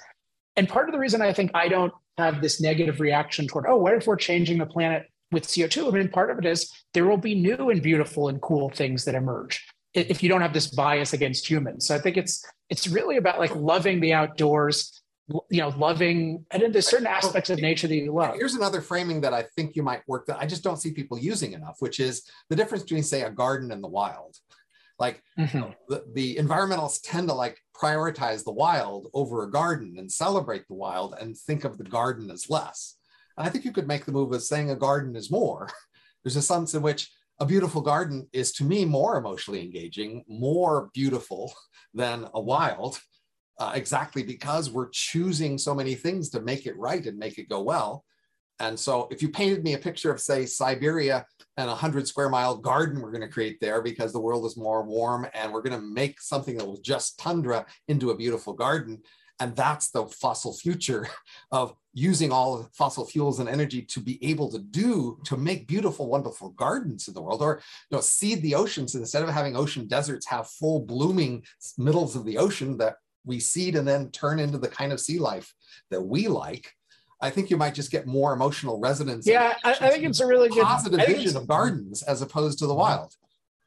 And part of the reason I think I don't have this negative reaction toward, oh, what if we're changing the planet with CO2. I mean, part of it is there will be new and beautiful and cool things that emerge if you don't have this bias against humans. So I think it's it's really about like loving the outdoors, you know, loving and then there's certain aspects of nature that you love. Here's another framing that I think you might work that I just don't see people using enough, which is the difference between say a garden and the wild. Like mm-hmm. you know, the, the environmentalists tend to like prioritize the wild over a garden and celebrate the wild and think of the garden as less. I think you could make the move of saying a garden is more. There's a sense in which a beautiful garden is to me more emotionally engaging, more beautiful than a wild, uh, exactly because we're choosing so many things to make it right and make it go well. And so if you painted me a picture of, say, Siberia and a 100 square mile garden we're going to create there because the world is more warm and we're going to make something that was just tundra into a beautiful garden, And that's the fossil future of using all fossil fuels and energy to be able to do, to make beautiful, wonderful gardens in the world, or you know, seed the oceans instead of having ocean deserts have full blooming middles of the ocean that we seed and then turn into the kind of sea life that we like. I think you might just get more emotional resonance. Yeah, I, I, think it's a really good positive good, vision of gardens as opposed to the wild.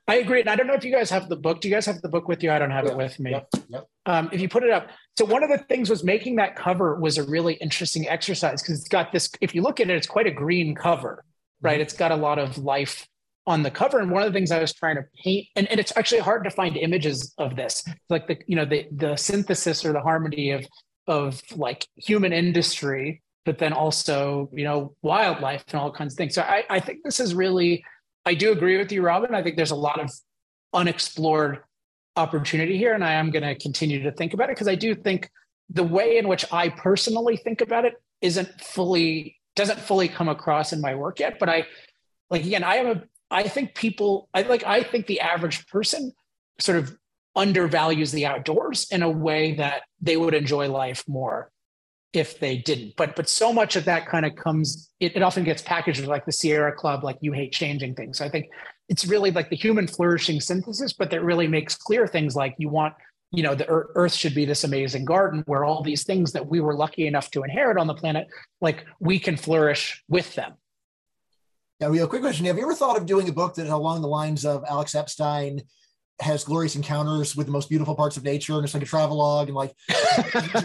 I agree. And I don't know if you guys have the book. Do you guys have the book with you? I don't have yeah. it with me. Yep. Yep. Um, if you put it up. So one of the things was making that cover was a really interesting exercise because it's got this, if you look at it, it's quite a green cover, right? Mm-hmm. It's got a lot of life on the cover. And one of the things I was trying to paint, and, and it's actually hard to find images of this, like the, you know, the the synthesis or the harmony of of like human industry, but then also, you know, wildlife and all kinds of things. So I, I think this is really I do agree with you, Robin. I think there's a lot of unexplored opportunity here, and I am going to continue to think about it because I do think the way in which I personally think about it isn't fully doesn't fully come across in my work yet. But I like again, I am a I think people I like I think the average person sort of undervalues the outdoors in a way that they would enjoy life more if they didn't. But but so much of that kind of comes. It, it often gets packaged with like the Sierra Club, like you hate changing things. So I think it's really like the human flourishing synthesis, but that really makes clear things like you want. You know, the earth should be this amazing garden where all these things that we were lucky enough to inherit on the planet, like we can flourish with them. Yeah, we have a quick question. Have you ever thought of doing a book that along the lines of Alex Epstein has glorious encounters with the most beautiful parts of nature, and it's like a travel log, and like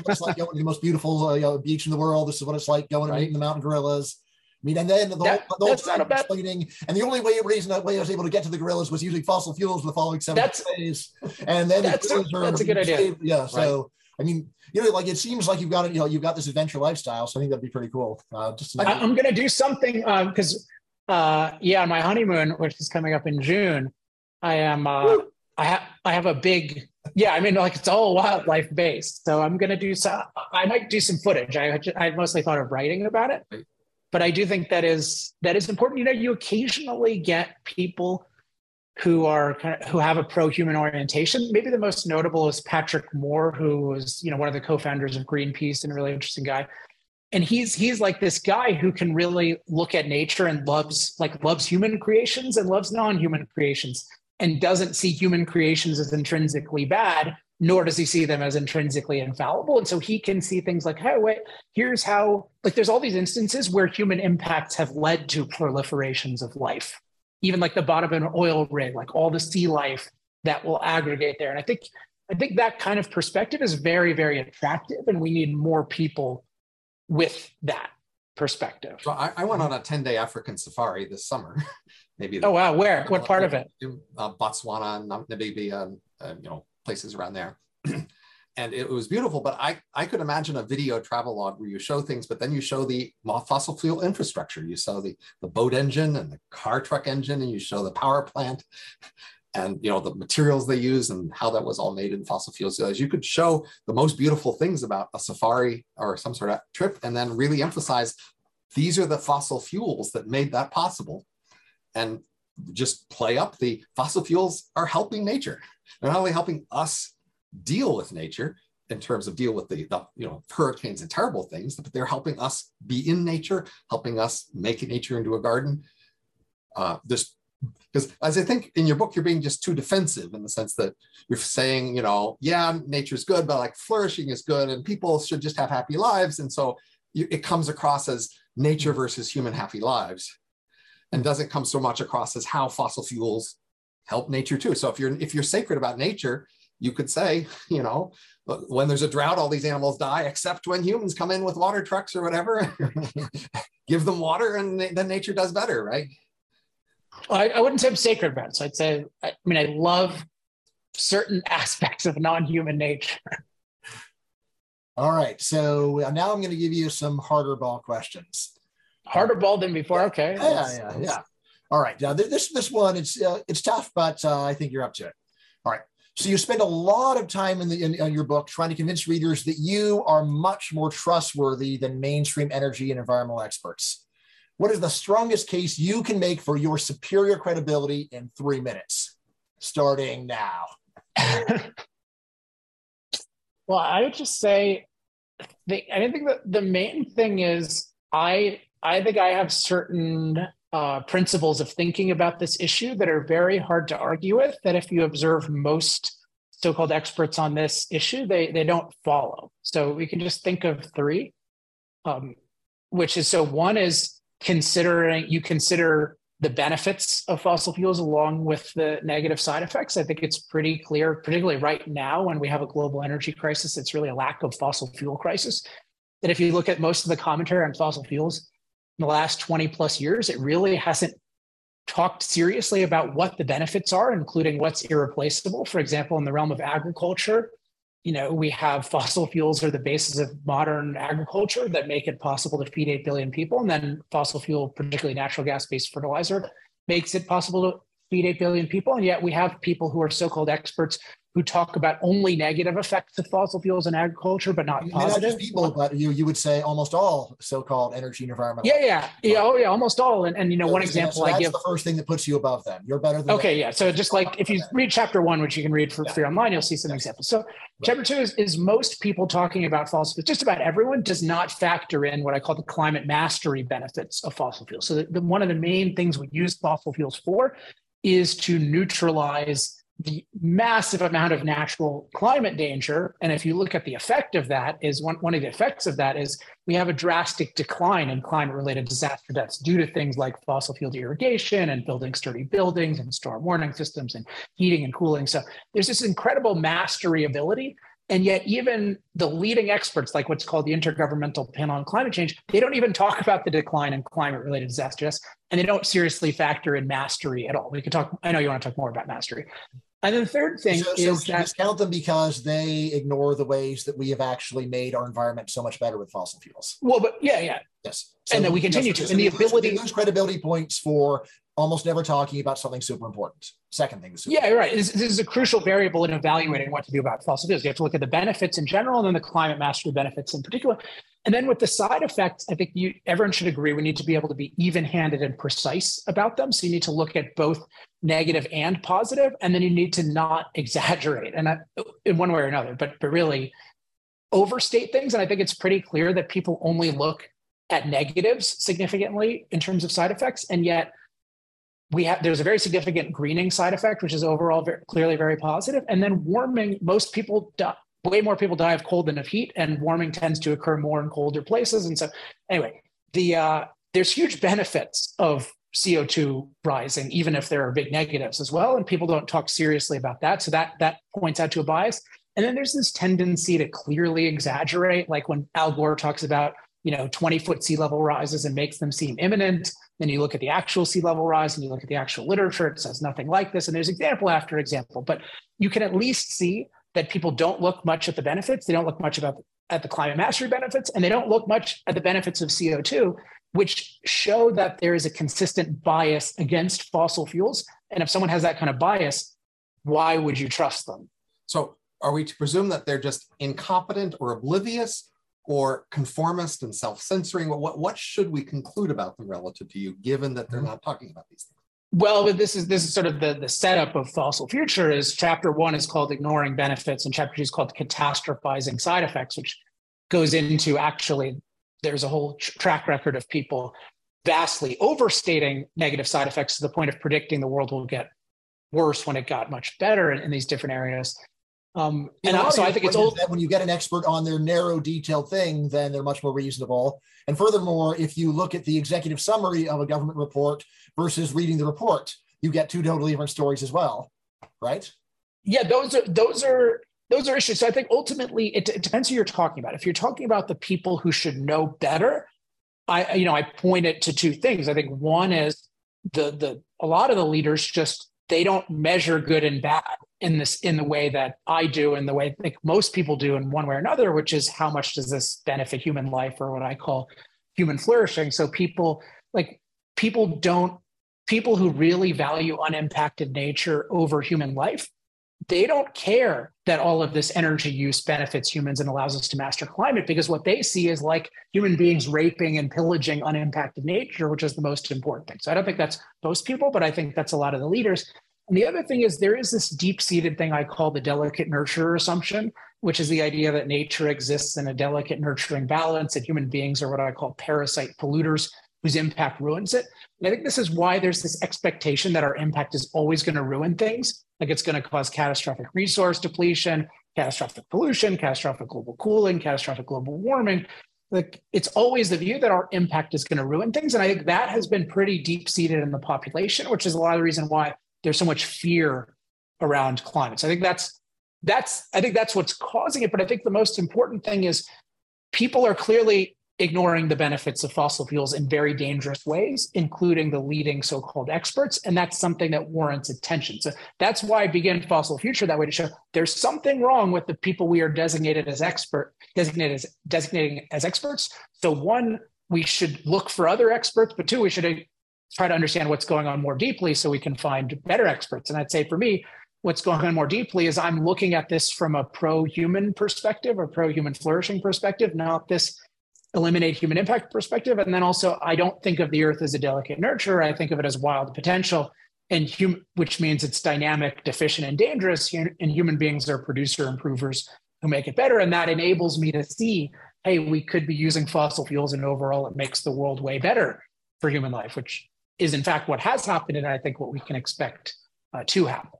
just like going to the most beautiful uh, you know, beach in the world. This is what it's like going right. and meeting the mountain gorillas. I mean, and then the that, whole, the whole time bad... explaining, and the only way reason that way I was able to get to the gorillas was using fossil fuels for the following seven that's, days, and then that's, a, that's a good idea. Yeah, so. Right. I mean, you know, like it seems like you've got it. You know, you've got this adventure lifestyle. So I think that'd be pretty cool. Uh, just I, going to do something because, um, uh, yeah, on my honeymoon, which is coming up in June, I am. Uh, I have I have a big yeah. I mean, like it's all wildlife based. So I'm gonna do some. I might do some footage. I I mostly thought of writing about it, but I do think that is that is important. You know, you occasionally get people who are kind of, who have a pro-human orientation. Maybe the most notable is Patrick Moore, who was you know one of the co-founders of Greenpeace and a really interesting guy. And he's he's like this guy who can really look at nature and loves like loves human creations and loves non-human creations and doesn't see human creations as intrinsically bad, nor does he see them as intrinsically infallible. And so he can see things like, hey, wait, here's how, like, there's all these instances where human impacts have led to proliferations of life, even like the bottom of an oil rig, like all the sea life that will aggregate there. And I think, I think that kind of perspective is very, very attractive, and we need more people with that perspective. Well, I, I went on a 10 day African safari this summer. maybe. Oh wow, where? What part of it? Uh, Botswana, Namibia, uh, you know, places around there. and it was beautiful. But I, I could imagine a video travel log where you show things, but then you show the fossil fuel infrastructure. You show the, the boat engine and the car truck engine, and you show the power plant and you know the materials they use and how that was all made in fossil fuels. So you could show the most beautiful things about a safari or some sort of trip, and then really emphasize these are the fossil fuels that made that possible and just play up the fossil fuels are helping nature. They're not only helping us deal with nature in terms of deal with the, the you know hurricanes and terrible things, but they're helping us be in nature, helping us make nature into a garden. Uh, this because as I think in your book, you're being just too defensive in the sense that you're saying, you know, yeah, nature's good, but like flourishing is good, and people should just have happy lives, and so you, it comes across as nature versus human happy lives and doesn't come so much across as how fossil fuels help nature too. So if you're if you're sacred about nature, you could say, you know, when there's a drought, all these animals die, except when humans come in with water trucks or whatever, give them water, and then nature does better, right? I, I wouldn't say I'm sacred about it. So I'd say, I mean, I love certain aspects of non-human nature. All right. So now I'm going to give you some harder ball questions harder ball than before. Okay. Yeah, yeah, yeah. All right. Now this this one it's uh, it's tough, but uh, I think you're up to it. All right. So you spend a lot of time in the in, in, your book trying to convince readers that you are much more trustworthy than mainstream energy and environmental experts. What is the strongest case you can make for your superior credibility in three minutes, starting now? well, I would just say the, I think that the main thing is I I think I have certain uh, principles of thinking about this issue that are very hard to argue with. That if you observe most so-called experts on this issue, they they don't follow. So we can just think of three, um, which is so one is considering you consider the benefits of fossil fuels along with the negative side effects. I think it's pretty clear, particularly right now when we have a global energy crisis, it's really a lack of fossil fuel crisis. That if you look at most of the commentary on fossil fuels, in the last 20 plus years, it really hasn't talked seriously about what the benefits are, including what's irreplaceable. For example, in the realm of agriculture, you know, we have fossil fuels are the basis of modern agriculture that make it possible to feed 8 billion people. And then fossil fuel, particularly natural gas based fertilizer, makes it possible to feed 8 billion people. And yet we have people who are so called experts who talk about only negative effects of fossil fuels in agriculture, but not positive. Not people, but you you would say almost all so-called energy and environmental. Yeah, yeah, yeah. Oh, yeah, almost all. And, and you know, so one example I give. the first thing that puts you above them. You're better than. Okay, them. yeah. So just like if you read chapter one, which you can read for yeah. free online, you'll see some examples. So right. chapter two is is most people talking about fossil fuels. Just about everyone does not factor in what I call the climate mastery benefits of fossil fuels. So the, the, one of the main things we use fossil fuels for is to neutralize the massive amount of natural climate danger. And if you look at the effect of that, is one, one of the effects of that is we have a drastic decline in climate related disaster deaths due to things like fossil fuel irrigation and building sturdy buildings and storm warning systems and heating and cooling. So there's this incredible mastery ability and yet, even the leading experts, like what's called the Intergovernmental Panel on Climate Change, they don't even talk about the decline in climate related disasters, and they don't seriously factor in mastery at all. We could talk, I know you want to talk more about mastery. And the third thing so, is so that discount them because they ignore the ways that we have actually made our environment so much better with fossil fuels. Well, but yeah, yeah. Yes. So, and then we continue yes, to. And the ability lose credibility points for almost never talking about something super important. Second thing. yeah, right. This, this, is a crucial variable in evaluating what to do about fossil fuels. You have to look at the benefits in general and then the climate mastery benefits in particular. And then with the side effects, I think you, everyone should agree we need to be able to be even handed and precise about them. So you need to look at both negative and positive, and then you need to not exaggerate and in one way or another, but, but really overstate things. And I think it's pretty clear that people only look at negatives significantly in terms of side effects. And yet we have there's a very significant greening side effect, which is overall very, clearly very positive. And then warming, most people die, way more people die of cold than of heat, and warming tends to occur more in colder places. And so, anyway, the uh, there's huge benefits of CO2 rising, even if there are big negatives as well. And people don't talk seriously about that. So that that points out to a bias. And then there's this tendency to clearly exaggerate, like when Al Gore talks about you know 20 foot sea level rises and makes them seem imminent then you look at the actual sea level rise and you look at the actual literature it says nothing like this and there's example after example but you can at least see that people don't look much at the benefits they don't look much about at the climate mastery benefits and they don't look much at the benefits of co2 which show that there is a consistent bias against fossil fuels and if someone has that kind of bias why would you trust them so are we to presume that they're just incompetent or oblivious or conformist and self-censoring? What, what should we conclude about them relative to you, given that they're mm-hmm. not talking about these things? Well, this is this is sort of the, the setup of fossil future. Is chapter one is called ignoring benefits, and chapter two is called catastrophizing side effects, which goes into actually there's a whole track record of people vastly overstating negative side effects to the point of predicting the world will get worse when it got much better in, in these different areas. Um, and so I think it's old that when you get an expert on their narrow, detailed thing, then they're much more reasonable. And furthermore, if you look at the executive summary of a government report versus reading the report, you get two totally different stories as well, right? Yeah, those are those are those are issues. So I think ultimately it, it depends who you're talking about. If you're talking about the people who should know better, I you know I point it to two things. I think one is the the a lot of the leaders just they don't measure good and bad in this in the way that I do and the way I think most people do in one way or another, which is how much does this benefit human life or what I call human flourishing. So people like people don't people who really value unimpacted nature over human life, they don't care that all of this energy use benefits humans and allows us to master climate because what they see is like human beings raping and pillaging unimpacted nature, which is the most important thing. So I don't think that's most people, but I think that's a lot of the leaders. And the other thing is there is this deep seated thing I call the delicate nurture assumption which is the idea that nature exists in a delicate, nurturing balance, and human beings are what I call parasite polluters whose impact ruins it. And I think this is why there's this expectation that our impact is always going to ruin things. Like it's going to cause catastrophic resource depletion, catastrophic pollution, catastrophic global cooling, catastrophic global warming. Like it's always the view that our impact is going to ruin things. And I think that has been pretty deep seated in the population, which is a lot of the reason why there's so much fear around climate. So I think that's that's I think that's what's causing it. But I think the most important thing is people are clearly ignoring the benefits of fossil fuels in very dangerous ways, including the leading so-called experts. And that's something that warrants attention. So that's why I begin Fossil Future that way to show there's something wrong with the people we are designated as expert, designated as designating as experts. So one, we should look for other experts, but two, we should try to understand what's going on more deeply so we can find better experts. And I'd say for me, what's going on more deeply is I'm looking at this from a pro-human perspective or pro-human flourishing perspective, not this eliminate human impact perspective. And then also, I don't think of the earth as a delicate nurture. I think of it as wild potential, and hum- which means it's dynamic, deficient, and dangerous. And human beings are producer improvers who make it better. And that enables me to see, hey, we could be using fossil fuels, and overall, it makes the world way better for human life, which is in fact what has happened, and I think what we can expect uh, to happen.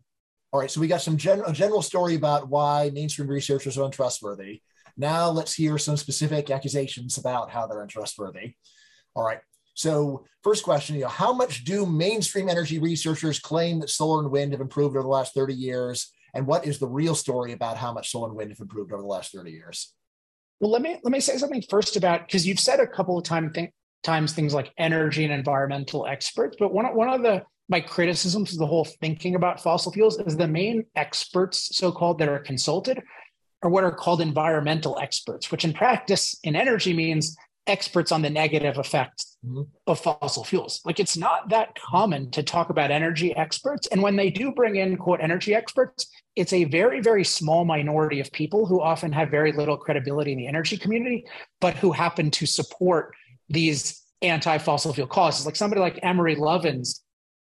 All right, so we got some gen- a general story about why mainstream researchers are untrustworthy. Now let's hear some specific accusations about how they're untrustworthy. All right. So first question, you know, how much do mainstream energy researchers claim that solar and wind have improved over the last 30 years? And what is the real story about how much solar and wind have improved over the last 30 years? Well, let me let me say something first about because you've said a couple of time th- times things like energy and environmental experts, but one one of the my criticisms of the whole thinking about fossil fuels is the main experts, so-called, that are consulted are what are called environmental experts, which in practice in energy means experts on the negative effects mm-hmm. of fossil fuels. Like it's not that common to talk about energy experts. And when they do bring in, quote, energy experts, it's a very, very small minority of people who often have very little credibility in the energy community, but who happen to support these anti fossil fuel causes. Like somebody like Amory Lovins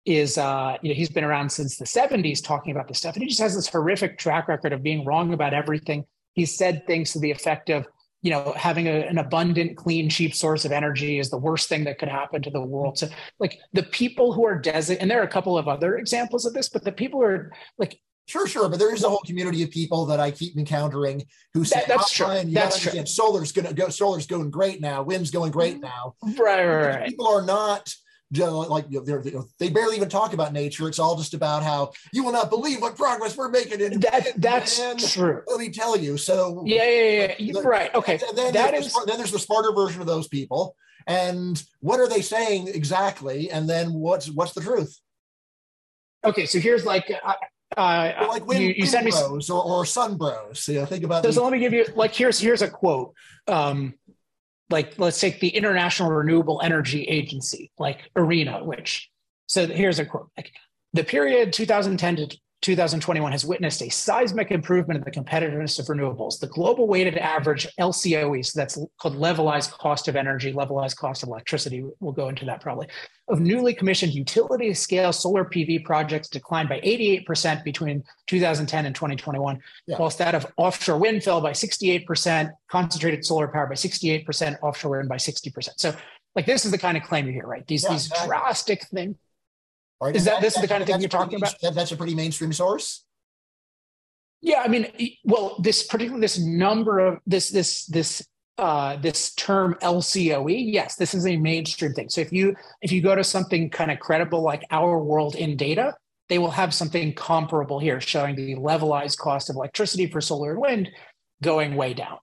is uh, you know he's been around since the 70s talking about this stuff and he just has this horrific track record of being wrong about everything he's said things to the effect of you know having a, an abundant clean cheap source of energy is the worst thing that could happen to the world so like the people who are designated and there are a couple of other examples of this but the people are like Sure, sure, but there is a whole community of people that I keep encountering who say, that, "That's true. You that's true. Solar's going to go. Solar's going great now. Wind's going great now." Right, right, right. People are not like you know, they barely even talk about nature. It's all just about how you will not believe what progress we're making. In that, that's and true. Let me tell you. So yeah, yeah, yeah. The, right. Okay. Then that is, the, then there's the smarter version of those people. And what are they saying exactly? And then what's what's the truth? Okay, so here's like. Uh, uh, like wind, you, you sent me bros or, or sun bros. So, you know, think about. So, so let me give you like here's here's a quote. Um, like let's take the International Renewable Energy Agency, like IRENA, which so here's a quote. Like, the period 2010 to 2021 has witnessed a seismic improvement in the competitiveness of renewables. The global weighted average LCOE, so that's called levelized cost of energy, levelized cost of electricity, we'll go into that probably, of newly commissioned utility scale solar PV projects declined by 88% between 2010 and 2021, yeah. whilst that of offshore wind fell by 68%, concentrated solar power by 68%, offshore wind by 60%. So, like, this is the kind of claim you hear, right? These, yeah, these drastic things Right? Is that, that this is the kind of thing you're talking about? That's a pretty mainstream source. Yeah, I mean, well, this particularly this number of this this this uh, this term LCOE, yes, this is a mainstream thing. So if you if you go to something kind of credible like Our World in Data, they will have something comparable here, showing the levelized cost of electricity for solar and wind going way down.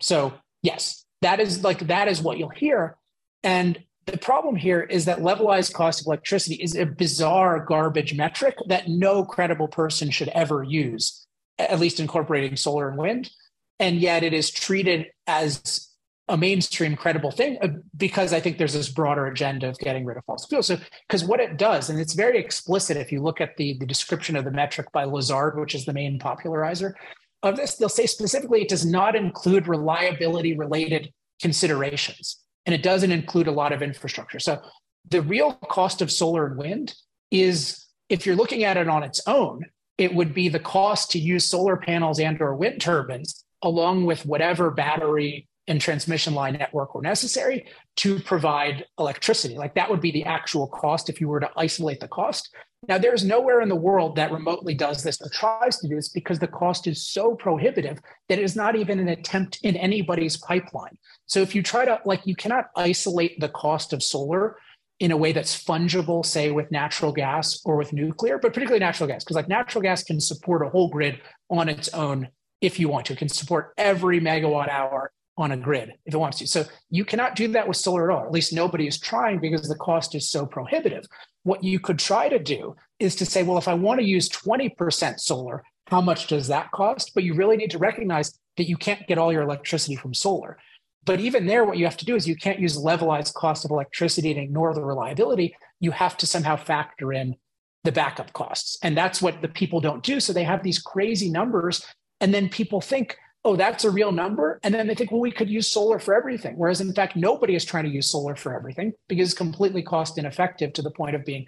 So yes, that is like that is what you'll hear, and the problem here is that levelized cost of electricity is a bizarre garbage metric that no credible person should ever use, at least incorporating solar and wind. And yet it is treated as a mainstream credible thing uh, because I think there's this broader agenda of getting rid of fossil fuels. So, because what it does, and it's very explicit if you look at the, the description of the metric by Lazard, which is the main popularizer of this, they'll say specifically it does not include reliability related considerations and it doesn't include a lot of infrastructure. So the real cost of solar and wind is if you're looking at it on its own, it would be the cost to use solar panels and or wind turbines along with whatever battery and transmission line network were necessary to provide electricity. Like that would be the actual cost if you were to isolate the cost. Now, there's nowhere in the world that remotely does this or tries to do this because the cost is so prohibitive that it is not even an attempt in anybody's pipeline. So if you try to, like, you cannot isolate the cost of solar in a way that's fungible, say with natural gas or with nuclear, but particularly natural gas, because like natural gas can support a whole grid on its own if you want to. It can support every megawatt hour on a grid if it wants to. So you cannot do that with solar at all. At least nobody is trying because the cost is so prohibitive. What you could try to do is to say, well, if I want to use 20% solar, how much does that cost? But you really need to recognize that you can't get all your electricity from solar. But even there, what you have to do is you can't use levelized cost of electricity and ignore the reliability. You have to somehow factor in the backup costs. And that's what the people don't do. So they have these crazy numbers. And then people think, oh, that's a real number. And then they think, well, we could use solar for everything. Whereas in fact, nobody is trying to use solar for everything because it's completely cost ineffective to the point of being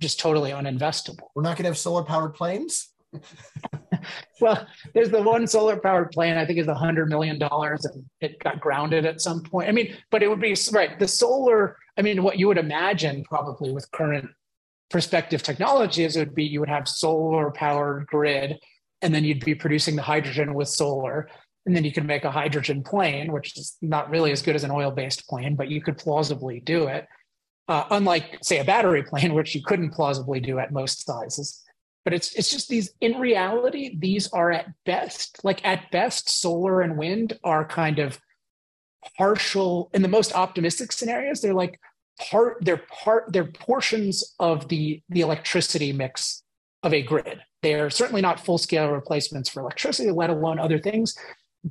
just totally uninvestable. We're not going to have solar powered planes. well, there's the one solar powered plane, I think is a hundred million dollars and it got grounded at some point. I mean, but it would be right. The solar, I mean, what you would imagine probably with current perspective technology is it would be you would have solar powered grid and then you'd be producing the hydrogen with solar and then you could make a hydrogen plane which is not really as good as an oil-based plane but you could plausibly do it. Uh, unlike say a battery plane which you couldn't plausibly do at most sizes. But it's it's just these in reality these are at best like at best solar and wind are kind of partial in the most optimistic scenarios they're like part they're part they're portions of the the electricity mix of a grid they're certainly not full scale replacements for electricity, let alone other things.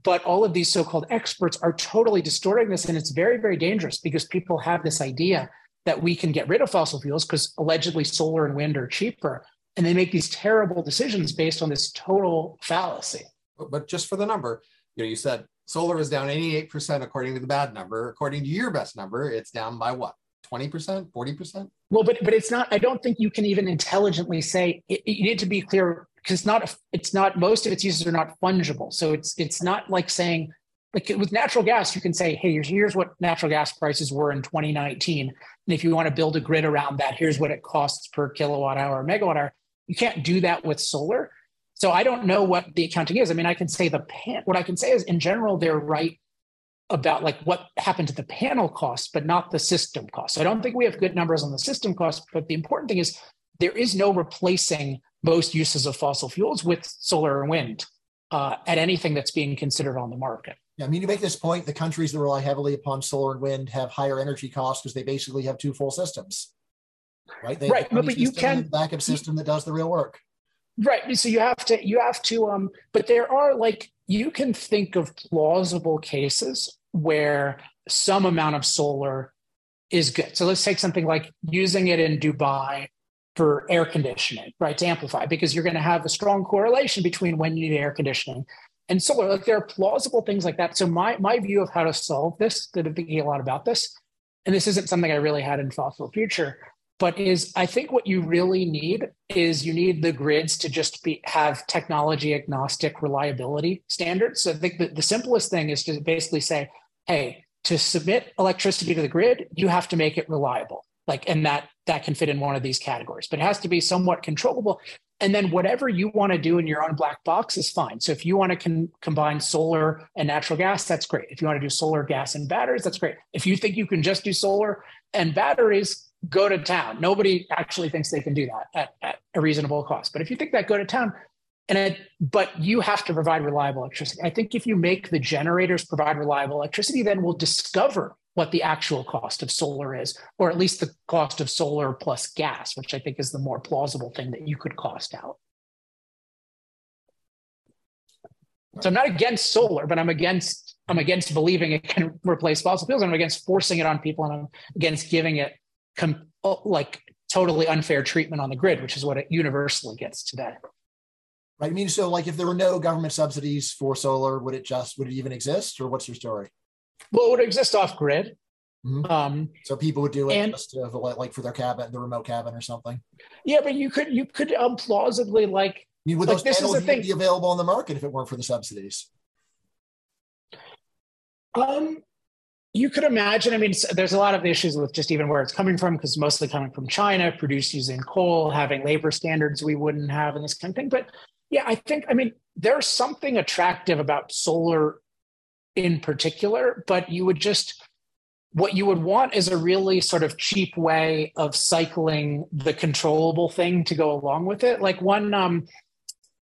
But all of these so called experts are totally distorting this. And it's very, very dangerous because people have this idea that we can get rid of fossil fuels because allegedly solar and wind are cheaper. And they make these terrible decisions based on this total fallacy. But just for the number, you know, you said solar is down 88% according to the bad number. According to your best number, it's down by what? 20%, 40%? Well, but but it's not. I don't think you can even intelligently say. It, you need to be clear because it's not. It's not. Most of its uses are not fungible. So it's it's not like saying like with natural gas, you can say, hey, here's, what natural gas prices were in 2019, and if you want to build a grid around that, here's what it costs per kilowatt hour or megawatt hour. You can't do that with solar. So I don't know what the accounting is. I mean, I can say the pan. What I can say is, in general, they're right about like what happened to the panel cost, but not the system cost. So I don't think we have good numbers on the system cost, but the important thing is there is no replacing most uses of fossil fuels with solar and wind uh, at anything that's being considered on the market. Yeah, I mean, you make this point, the countries that rely heavily upon solar and wind have higher energy costs because they basically have two full systems, right? They right, but, but you can backup system that does the real work. Right. So you have to, you have to, um, but there are like, you can think of plausible cases where some amount of solar is good. So let's take something like using it in Dubai for air conditioning, right? To amplify, because you're going to have a strong correlation between when you need air conditioning and solar. Like there are plausible things like that. So my my view of how to solve this, that I'm thinking a lot about this, and this isn't something I really had in fossil future, but is I think what you really need is you need the grids to just be have technology agnostic reliability standards. So I think that the simplest thing is to basically say, hey, to submit electricity to the grid, you have to make it reliable. Like, and that that can fit in one of these categories, but it has to be somewhat controllable. And then whatever you want to do in your own black box is fine. So if you want to con- combine solar and natural gas, that's great. If you want to do solar, gas, and batteries, that's great. If you think you can just do solar and batteries, go to town. Nobody actually thinks they can do that at, at a reasonable cost. But if you think that, go to town. And it, but you have to provide reliable electricity. I think if you make the generators provide reliable electricity, then we'll discover what the actual cost of solar is, or at least the cost of solar plus gas, which I think is the more plausible thing that you could cost out. So I'm not against solar, but I'm against I'm against believing it can replace fossil fuels. I'm against forcing it on people, and I'm against giving it com- like totally unfair treatment on the grid, which is what it universally gets today. Right. I mean, so like if there were no government subsidies for solar, would it just would it even exist, or what's your story? Well, it would exist off grid. Mm-hmm. Um, so people would do it and, just to, like for their cabin, the remote cabin or something. Yeah, but you could you could um, plausibly like mean, would like, those panels would those panels be available on the market if it weren't for the subsidies? Um, you could imagine. I mean, there's a lot of issues with just even where it's coming from, because mostly coming from China, produced using coal, having labor standards we wouldn't have, and this kind of thing. But yeah, I think. I mean, there's something attractive about solar, in particular. But you would just what you would want is a really sort of cheap way of cycling the controllable thing to go along with it. Like one, um,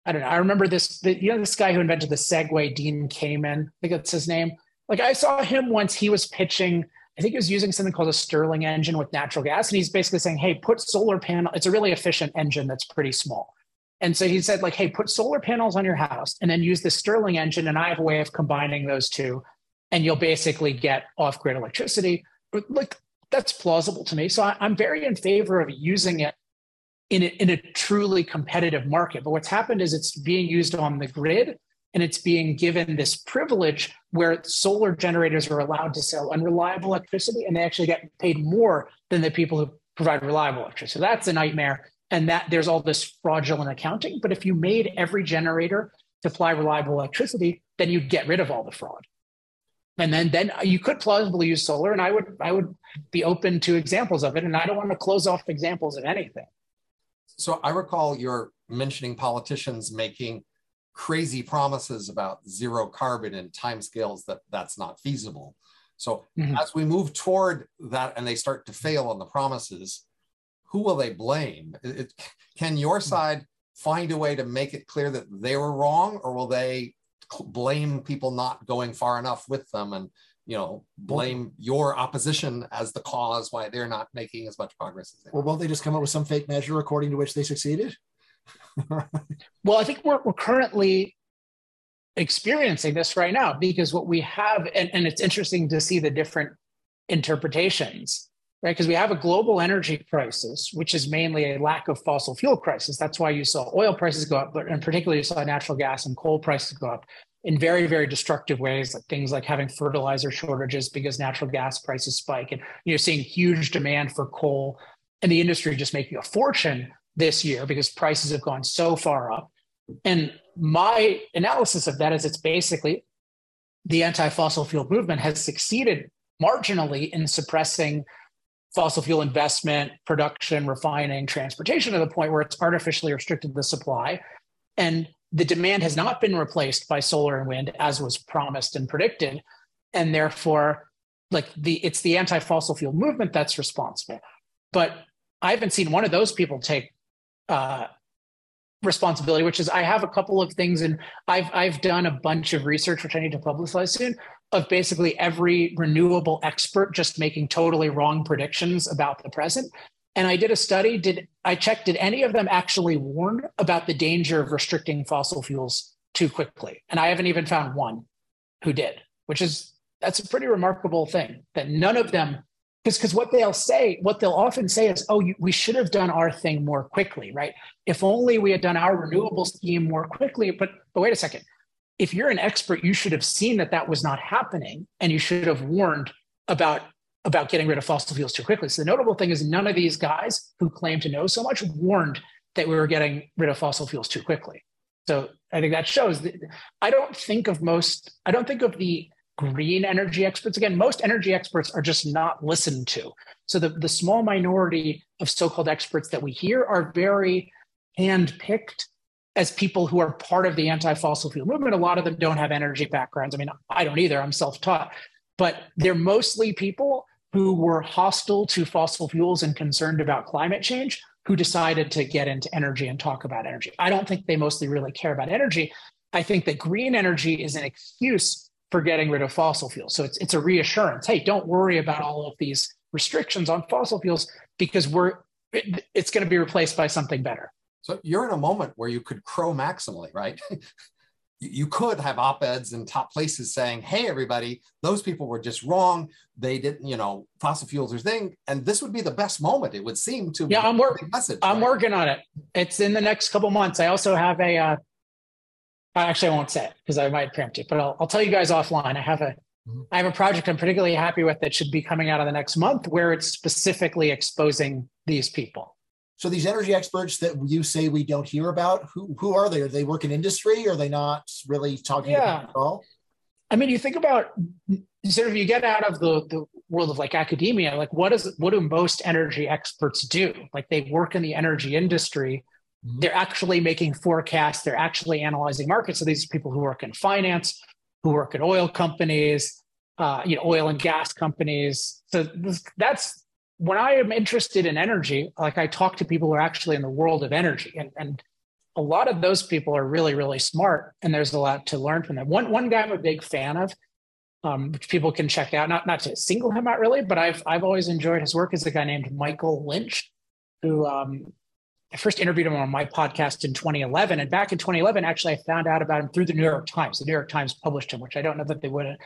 I don't know. I remember this. The, you know, this guy who invented the Segway, Dean Kamen. I think that's his name. Like I saw him once. He was pitching. I think he was using something called a Stirling engine with natural gas, and he's basically saying, "Hey, put solar panel. It's a really efficient engine that's pretty small." And so he said, like, "Hey, put solar panels on your house, and then use the Stirling engine, and I have a way of combining those two and you'll basically get off grid electricity. Like that's plausible to me. So I, am very in favor of using it in a, in a truly competitive market. But what's happened is it's being used on the grid and it's being given this privilege where solar generators are allowed to sell unreliable electricity and they actually get paid more than the people who provide reliable electricity. So that's a nightmare. And that there's all this fraudulent accounting. But if you made every generator supply reliable electricity, then you'd get rid of all the fraud and then then you could plausibly use solar and i would i would be open to examples of it and i don't want to close off examples of anything so i recall you're mentioning politicians making crazy promises about zero carbon and timescales that that's not feasible so mm-hmm. as we move toward that and they start to fail on the promises who will they blame it, can your mm-hmm. side find a way to make it clear that they were wrong or will they blame people not going far enough with them and you know blame your opposition as the cause why they're not making as much progress as they or won't they just come up with some fake measure according to which they succeeded well i think we're, we're currently experiencing this right now because what we have and, and it's interesting to see the different interpretations right? Because we have a global energy crisis which is mainly a lack of fossil fuel crisis. That's why you saw oil prices go up but in particular you saw natural gas and coal prices go up in very very destructive ways like things like having fertilizer shortages because natural gas prices spike. And you're seeing huge demand for coal and the industry just making a fortune this year because prices have gone so far up and my analysis of that is it's basically the anti-fossil fuel movement has succeeded marginally in suppressing fossil fuel investment, production, refining, transportation to the point where it's artificially restricted the supply. And the demand has not been replaced by solar and wind as was promised and predicted. And therefore, like the it's the anti-fossil fuel movement that's responsible. But I haven't seen one of those people take uh, responsibility, which is I have a couple of things, and I've I've done a bunch of research, which I need to publicize soon, of basically every renewable expert just making totally wrong predictions about the present. And I did a study. Did I check? Did any of them actually warn about the danger of restricting fossil fuels too quickly? And I haven't even found one who did, which is that's a pretty remarkable thing that none of them because because what they'll say what they'll often say is oh you, we should have done our thing more quickly right? If only we had done our renewable scheme more quickly but but wait a second. If you're an expert you should have seen that that was not happening and you should have warned about about getting rid of fossil fuels too quickly. So the notable thing is none of these guys who claim to know so much warned that we were getting rid of fossil fuels too quickly. So i think that shows that i don't think of most i don't think of the green energy experts. Again, most energy experts are just not listened to. So the, the small minority of so-called experts that we hear are very hand-picked as people who are part of the anti-fossil fuel movement. A lot of them don't have energy backgrounds. I mean, I don't either. I'm self-taught. But they're mostly people who were hostile to fossil fuels and concerned about climate change who decided to get into energy and talk about energy. I don't think they mostly really care about energy. I think that green energy is an excuse for getting rid of fossil fuels. So it's it's a reassurance. Hey, don't worry about all of these restrictions on fossil fuels because we're it, it's going to be replaced by something better. So you're in a moment where you could crow maximally, right? you could have op-eds in top places saying, "Hey, everybody, those people were just wrong. They didn't, you know, fossil fuels are thing." And this would be the best moment, it would seem to. Yeah, I'm working. I'm right? working on it. It's in the next couple months. I also have a uh, actually, I won't say it because I might preempt it, but I'll, I'll tell you guys offline. I have a mm-hmm. I have a project I'm particularly happy with that should be coming out of the next month where it's specifically exposing these people. So these energy experts that you say we don't hear about, who who are they? Are they work in industry? Are they not really talking yeah. about at all? I mean, you think about sort of you get out of the, the world of like academia, like what is what do most energy experts do? Like they work in the energy industry. They're actually making forecasts, they're actually analyzing markets. So these are people who work in finance, who work at oil companies, uh, you know, oil and gas companies. So this, that's when I am interested in energy, like I talk to people who are actually in the world of energy. And, and a lot of those people are really, really smart. And there's a lot to learn from them. One, one guy I'm a big fan of, um, which people can check out, not, not to single him out really, but I've, I've always enjoyed his work is a guy named Michael Lynch, who um, I first interviewed him on my podcast in 2011. And back in 2011, actually, I found out about him through the New York Times. The New York Times published him, which I don't know that they would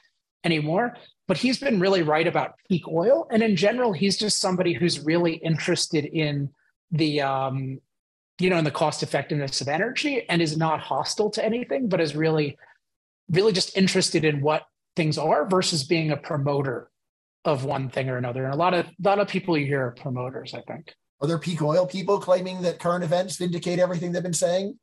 anymore. But he's been really right about peak oil. And in general, he's just somebody who's really interested in the, um, you know, in the cost effectiveness of energy and is not hostile to anything, but is really, really just interested in what things are versus being a promoter of one thing or another. And a lot of, a lot of people you hear are promoters, I think. Are there peak oil people claiming that current events vindicate everything they've been saying?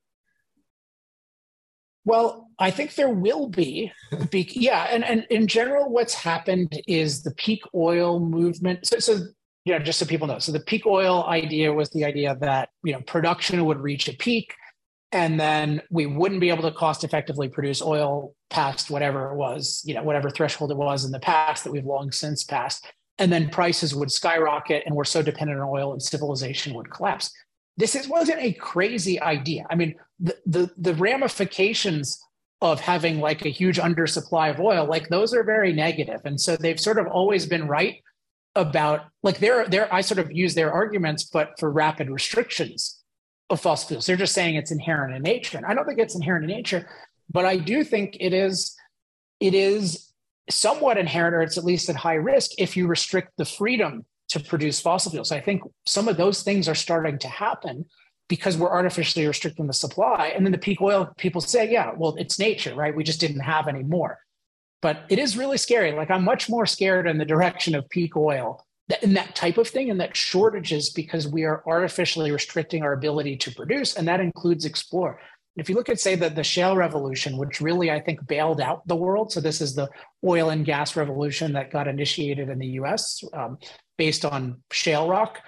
Well, I think there will be. be yeah, and, and in general, what's happened is the peak oil movement. So, so you know, just so people know, so the peak oil idea was the idea that you know production would reach a peak, and then we wouldn't be able to cost effectively produce oil past whatever it was, you know, whatever threshold it was in the past that we've long since passed, and then prices would skyrocket, and we're so dependent on oil, and civilization would collapse this is, wasn't a crazy idea. I mean, the, the, the ramifications of having like a huge undersupply of oil, like those are very negative. And so they've sort of always been right about like they're they're I sort of use their arguments, but for rapid restrictions of fossil fuels. They're just saying it's inherent in nature. And I don't think it's inherent in nature, but I do think it is it is somewhat inherent, or it's at least at high risk if you restrict the freedom to produce fossil fuels. I think some of those things are starting to happen because we're artificially restricting the supply. And then the peak oil people say, yeah, well, it's nature, right? We just didn't have any more. But it is really scary. Like I'm much more scared in the direction of peak oil and that type of thing and that shortages because we are artificially restricting our ability to produce. And that includes explore. If you look at, say, the, the shale revolution, which really, I think, bailed out the world. So, this is the oil and gas revolution that got initiated in the US. Um, based on shale rock,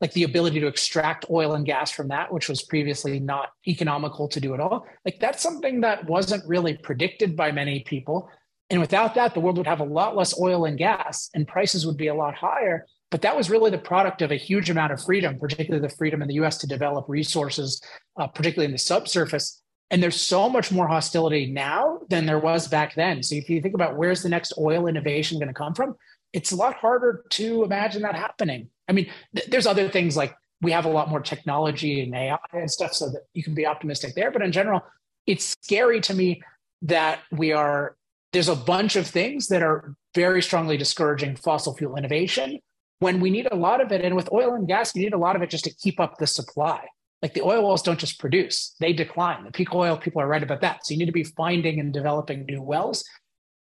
like the ability to extract oil and gas from that, which was previously not economical to do at all. Like that's something that wasn't really predicted by many people. And without that, the world would have a lot less oil and gas and prices would be a lot higher. But that was really the product of a huge amount of freedom, particularly the freedom in the US to develop resources, uh, particularly in the subsurface. And there's so much more hostility now than there was back then. So if you think about where's the next oil innovation going to come from, it's a lot harder to imagine that happening. I mean, th- there's other things like we have a lot more technology and AI and stuff so that you can be optimistic there. But in general, it's scary to me that we are, there's a bunch of things that are very strongly discouraging fossil fuel innovation when we need a lot of it. And with oil and gas, you need a lot of it just to keep up the supply. Like the oil wells don't just produce, they decline. The peak oil people are right about that. So you need to be finding and developing new wells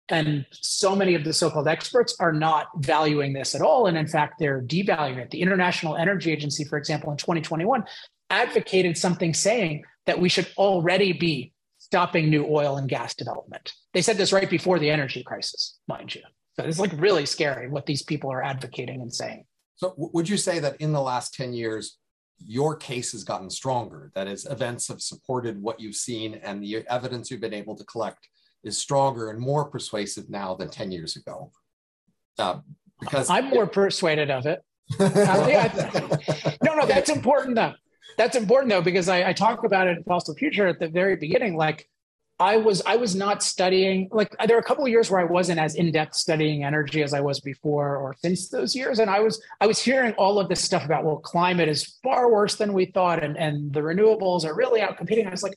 and so many of the so-called experts are not valuing this at all and in fact they're devaluing it the international energy agency for example in 2021 advocated something saying that we should already be stopping new oil and gas development they said this right before the energy crisis mind you so it's like really scary what these people are advocating and saying so would you say that in the last 10 years your case has gotten stronger that is events have supported what you've seen and the evidence you've been able to collect is stronger and more persuasive now than 10 years ago. Uh, because I'm more persuaded of it. yeah, no, no, that's important though. That's important though, because I, I talk about it in Fossil Future at the very beginning. Like I was, I was not studying, like there were a couple of years where I wasn't as in-depth studying energy as I was before or since those years. And I was, I was hearing all of this stuff about, well, climate is far worse than we thought. And, and the renewables are really out competing. I was like,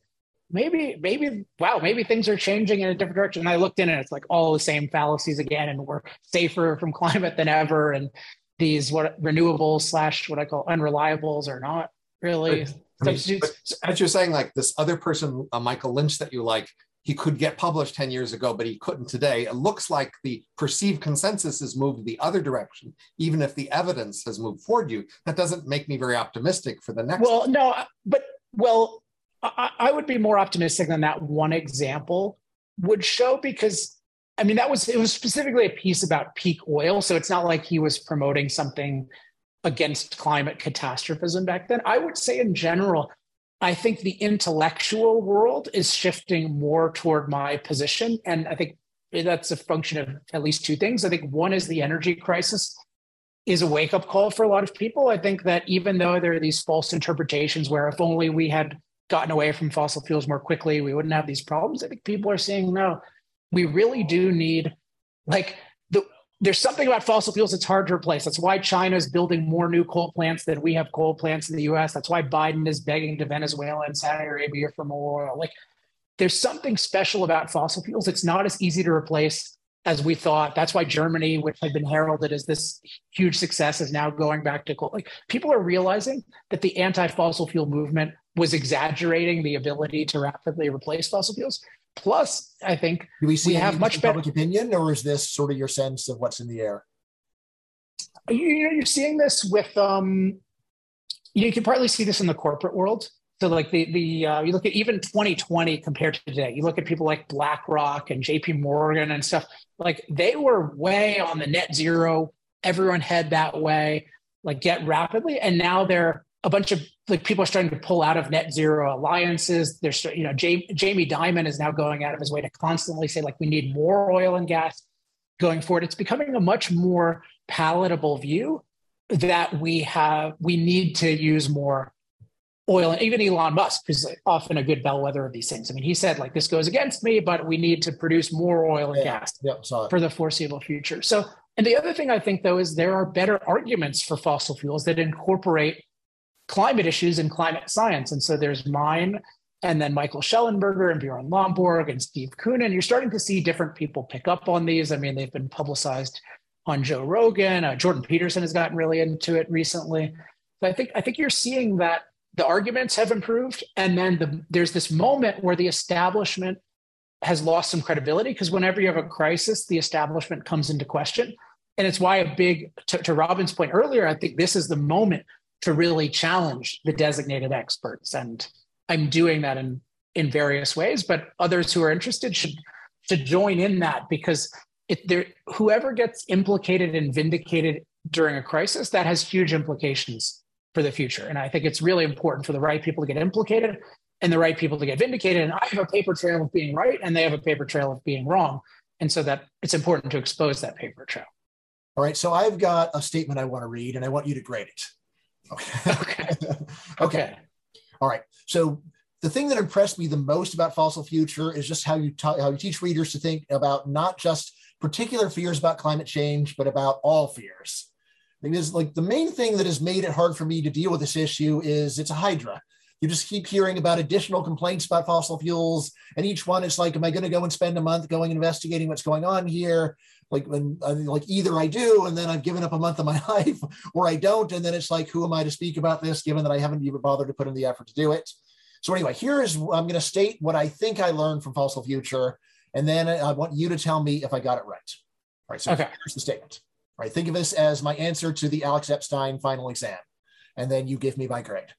maybe maybe wow maybe things are changing in a different direction and i looked in and it's like all the same fallacies again and we're safer from climate than ever and these what renewables slash what i call unreliables are not really I mean, as you're saying like this other person uh, michael lynch that you like he could get published 10 years ago, but he couldn't today. It looks like the perceived consensus has moved the other direction, even if the evidence has moved forward you. That doesn't make me very optimistic for the next. Well, one. no, but well, I, I would be more optimistic than that one example would show because I mean that was it was specifically a piece about peak oil, so it's not like he was promoting something against climate catastrophism back then. I would say in general, I think the intellectual world is shifting more toward my position. And I think that's a function of at least two things. I think one is the energy crisis is a wake up call for a lot of people. I think that even though there are these false interpretations where if only we had gotten away from fossil fuels more quickly, we wouldn't have these problems. I think people are saying, no, we really do need like there's something about fossil fuels that's hard to replace. That's why China is building more new coal plants than we have coal plants in the US. That's why Biden is begging to Venezuela and Saudi Arabia for more oil. Like there's something special about fossil fuels. It's not as easy to replace as we thought. That's why Germany, which had been heralded as this huge success, is now going back to coal. Like people are realizing that the anti-fossil fuel movement was exaggerating the ability to rapidly replace fossil fuels. Plus, I think do we see we have much better public opinion, or is this sort of your sense of what's in the air? You, know, you're seeing this with um, you can partly see this in the corporate world. So, like the the uh, you look at even 2020 compared to today, you look at people like BlackRock and J.P. Morgan and stuff. Like they were way on the net zero. Everyone head that way, like get rapidly, and now they're a bunch of like people are starting to pull out of net zero alliances. There's, you know, Jamie, Jamie Dimon is now going out of his way to constantly say like we need more oil and gas going forward. It's becoming a much more palatable view that we have. We need to use more oil, and even Elon Musk is often a good bellwether of these things. I mean, he said like this goes against me, but we need to produce more oil and yeah, gas for the foreseeable future. So, and the other thing I think though is there are better arguments for fossil fuels that incorporate climate issues and climate science. And so there's mine and then Michael Shellenberger and Bjorn Lomborg and Steve Koonin. You're starting to see different people pick up on these. I mean, they've been publicized on Joe Rogan. Uh, Jordan Peterson has gotten really into it recently. So I think I think you're seeing that the arguments have improved, and then the, there's this moment where the establishment has lost some credibility because whenever you have a crisis, the establishment comes into question, and it's why a big to, to Robin's point earlier. I think this is the moment to really challenge the designated experts. And I'm doing that in, in various ways, but others who are interested should, should join in that because it, there, whoever gets implicated and vindicated during a crisis, that has huge implications for the future. And I think it's really important for the right people to get implicated and the right people to get vindicated. And I have a paper trail of being right, and they have a paper trail of being wrong. And so that it's important to expose that paper trail. All right. So I've got a statement I want to read, and I want you to grade it. Okay. okay. All right. So the thing that impressed me the most about Fossil Future is just how you ta- how you teach readers to think about not just particular fears about climate change, but about all fears. Because like the main thing that has made it hard for me to deal with this issue is it's a hydra. You just keep hearing about additional complaints about fossil fuels, and each one is like, am I going to go and spend a month going investigating what's going on here? like when I mean, like either I do and then I've given up a month of my life or I don't and then it's like who am I to speak about this given that I haven't even bothered to put in the effort to do it. So anyway, here is I'm going to state what I think I learned from Fossil Future and then I want you to tell me if I got it right. All right, so okay. here's the statement. All right, think of this as my answer to the Alex Epstein final exam and then you give me my grade.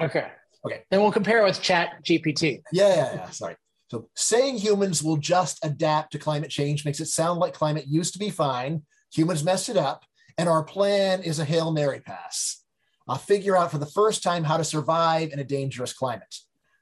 Okay. Okay. Then we'll compare it with Chat GPT. Yeah, yeah, yeah. Sorry. So saying humans will just adapt to climate change makes it sound like climate used to be fine. Humans messed it up, and our plan is a Hail Mary pass. Uh, figure out for the first time how to survive in a dangerous climate.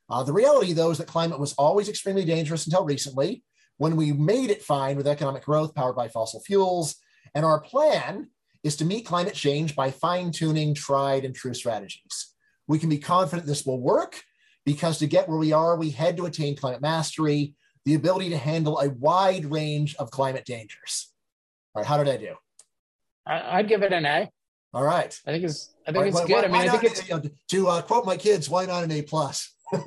Uh, the reality, though, is that climate was always extremely dangerous until recently, when we made it fine with economic growth powered by fossil fuels. And our plan is to meet climate change by fine tuning tried and true strategies. We can be confident this will work because to get where we are, we had to attain climate mastery, the ability to handle a wide range of climate dangers. All right, how did I do? I, would give it an A. All right. I think it's I think right, it's why, good. Why, I mean, I think it's you know, to uh, quote my kids, why not an A plus? well,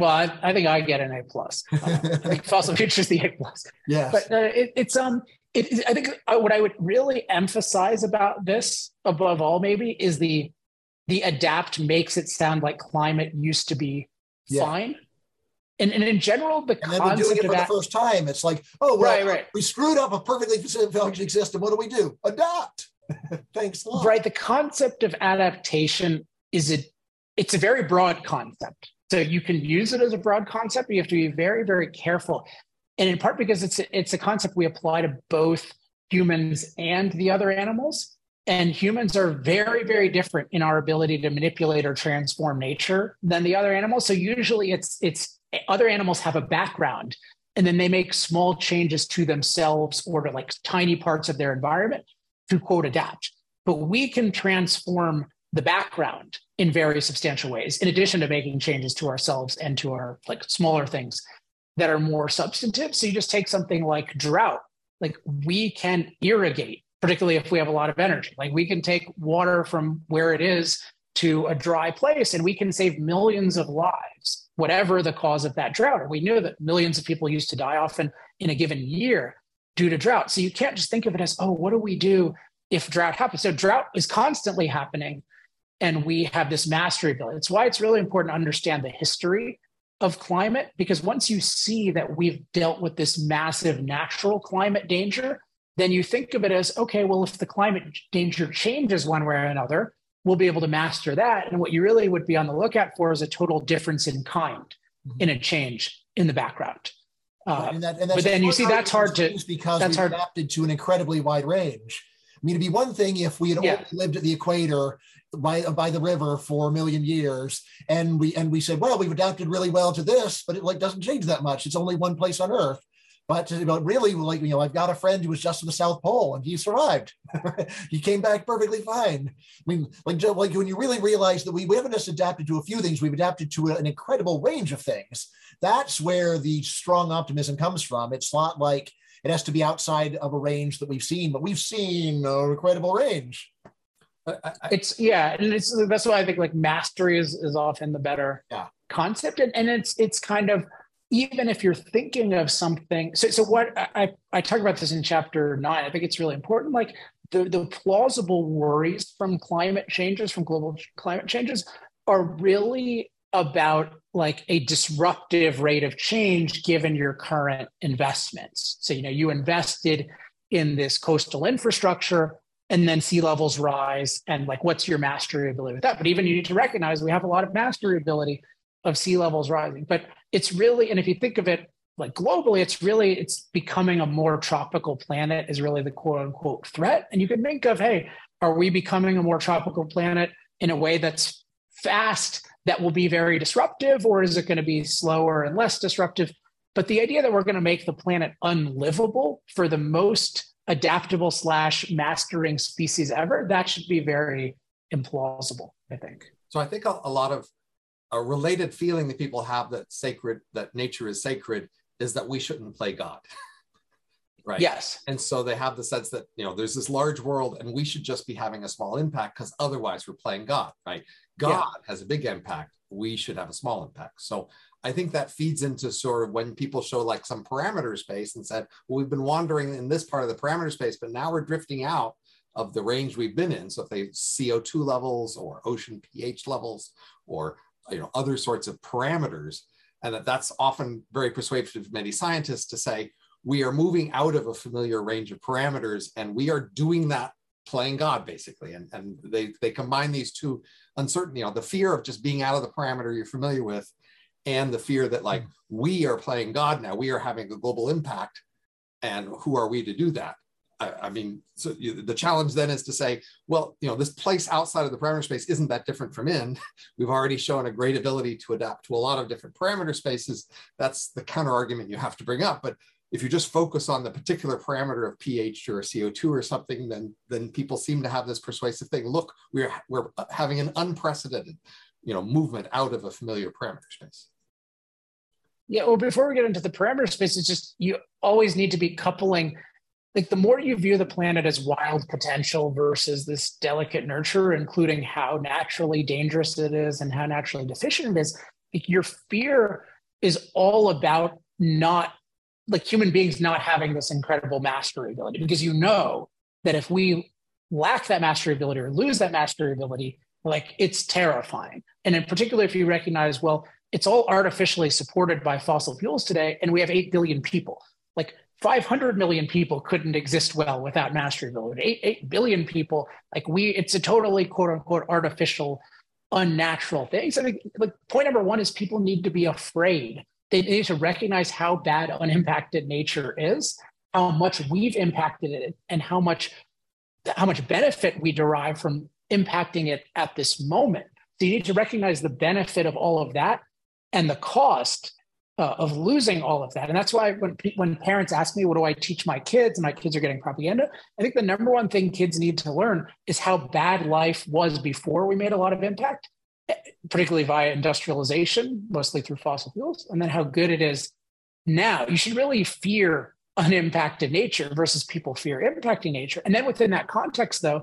I, I, think I get an A plus. Uh, I think Fossil Future is the A plus. Yeah, but uh, it, it's um, it, I think uh, what I would really emphasize about this, above all, maybe, is the the adapt makes it sound like climate used to be yeah. fine. and, and in general, the and we're doing it for that, the first time. It's like, oh, well, right, right. we screwed up a perfectly functioning system. What do we do? Adapt. Thanks. Right. The concept of adaptation is a it's a very broad concept. So you can use it as a broad concept, but you have to be very, very careful. And in part because it's a, it's a concept we apply to both humans and the other animals. And humans are very, very different in our ability to manipulate or transform nature than the other animals. So usually it's it's other animals have a background and then they make small changes to themselves or to like tiny parts of their environment to quote adapt. But we can transform the background in very substantial ways, in addition to making changes to ourselves and to our like smaller things that are more substantive. So you just take something like drought, like we can irrigate, particularly if we have a lot of energy. Like we can take water from where it is to a dry place and we can save millions of lives, whatever the cause of that drought. we know that millions of people used to die often in a given year due to drought. So you can't just think of it as, oh, what do we do if drought happens? So drought is constantly happening and we have this mastery ability. It's why it's really important to understand the history of climate, because once you see that we've dealt with this massive natural climate danger, then you think of it as okay, well, if the climate danger changes one way or another, we'll be able to master that. And what you really would be on the lookout for is a total difference in kind mm-hmm. in a change in the background. Uh, and that, and but then you see that's hard to because that's we adapted to an incredibly wide range. I mean, it'd be one thing if we had yeah. lived at the equator by by the river for a million years, and we and we said, well, we've adapted really well to this, but it like doesn't change that much. It's only one place on Earth. But, but really, like you know, I've got a friend who was just to the South Pole, and he survived. he came back perfectly fine. I mean, like like when you really realize that we, we haven't just adapted to a few things, we've adapted to an incredible range of things. That's where the strong optimism comes from. It's not like it has to be outside of a range that we've seen, but we've seen an incredible range. It's yeah, and it's that's why I think like mastery is is often the better yeah. concept, and, and it's it's kind of even if you're thinking of something. So so what I I talk about this in chapter nine. I think it's really important. Like the the plausible worries from climate changes, from global climate changes, are really about like a disruptive rate of change given your current investments. So you know you invested in this coastal infrastructure and then sea levels rise and like what's your mastery ability with that but even you need to recognize we have a lot of mastery ability of sea levels rising but it's really and if you think of it like globally it's really it's becoming a more tropical planet is really the quote unquote threat and you can think of hey are we becoming a more tropical planet in a way that's fast that will be very disruptive or is it going to be slower and less disruptive but the idea that we're going to make the planet unlivable for the most adaptable slash mastering species ever, that should be very implausible, I think. So I think a, lot of a related feeling that people have that sacred, that nature is sacred, is that we shouldn't play God. right. Yes. And so they have the sense that, you know, there's this large world and we should just be having a small impact because otherwise we're playing God, right? God yeah. has a big impact. We should have a small impact. So I think that feeds into sort of when people show like some parameter space and said, well, we've been wandering in this part of the parameter space, but now we're drifting out of the range we've been in. So if they CO2 levels or ocean pH levels or you know other sorts of parameters, and that that's often very persuasive to many scientists to say we are moving out of a familiar range of parameters and we are doing that playing God basically. And, and they, they combine these two uncertainty, you know, the fear of just being out of the parameter you're familiar with and the fear that like hmm. we are playing God now, we are having a global impact, and who are we to do that? I, mean, so you, the challenge then is to say, well, you know, this place outside of the parameter space isn't that different from in. We've already shown a great ability to adapt to a lot of different parameter spaces. That's the counter argument you have to bring up, but if you just focus on the particular parameter of pH or CO2 or something, then then people seem to have this persuasive thing. Look, we're we're having an unprecedented, you know, movement out of a familiar parameter space. Yeah, well, before we get into the parameter space, it's just you always need to be coupling. Like the more you view the planet as wild potential versus this delicate nurture, including how naturally dangerous it is and how naturally deficient it is, like your fear is all about not like human beings not having this incredible mastery ability because you know that if we lack that mastery ability or lose that mastery ability, like it's terrifying. And in particular, if you recognize, well, it's all artificially supported by fossil fuels today, and we have 8 billion people. Like 500 million people couldn't exist well without renewability. 8, 8 billion people, like we, it's a totally quote unquote artificial, unnatural thing. So, like, point number one is people need to be afraid. They need to recognize how bad unimpacted nature is, how much we've impacted it, and how much how much benefit we derive from impacting it at this moment. So you need to recognize the benefit of all of that and the cost uh, of losing all of that. And that's why when when parents ask me, "What do I teach my kids?" and my kids are getting propaganda, I think the number one thing kids need to learn is how bad life was before we made a lot of impact, eh, particularly via industrialization, mostly through fossil fuels, and then how good it is now. You should really fear unimpacted nature versus people fear impacting nature. And then within that context, though,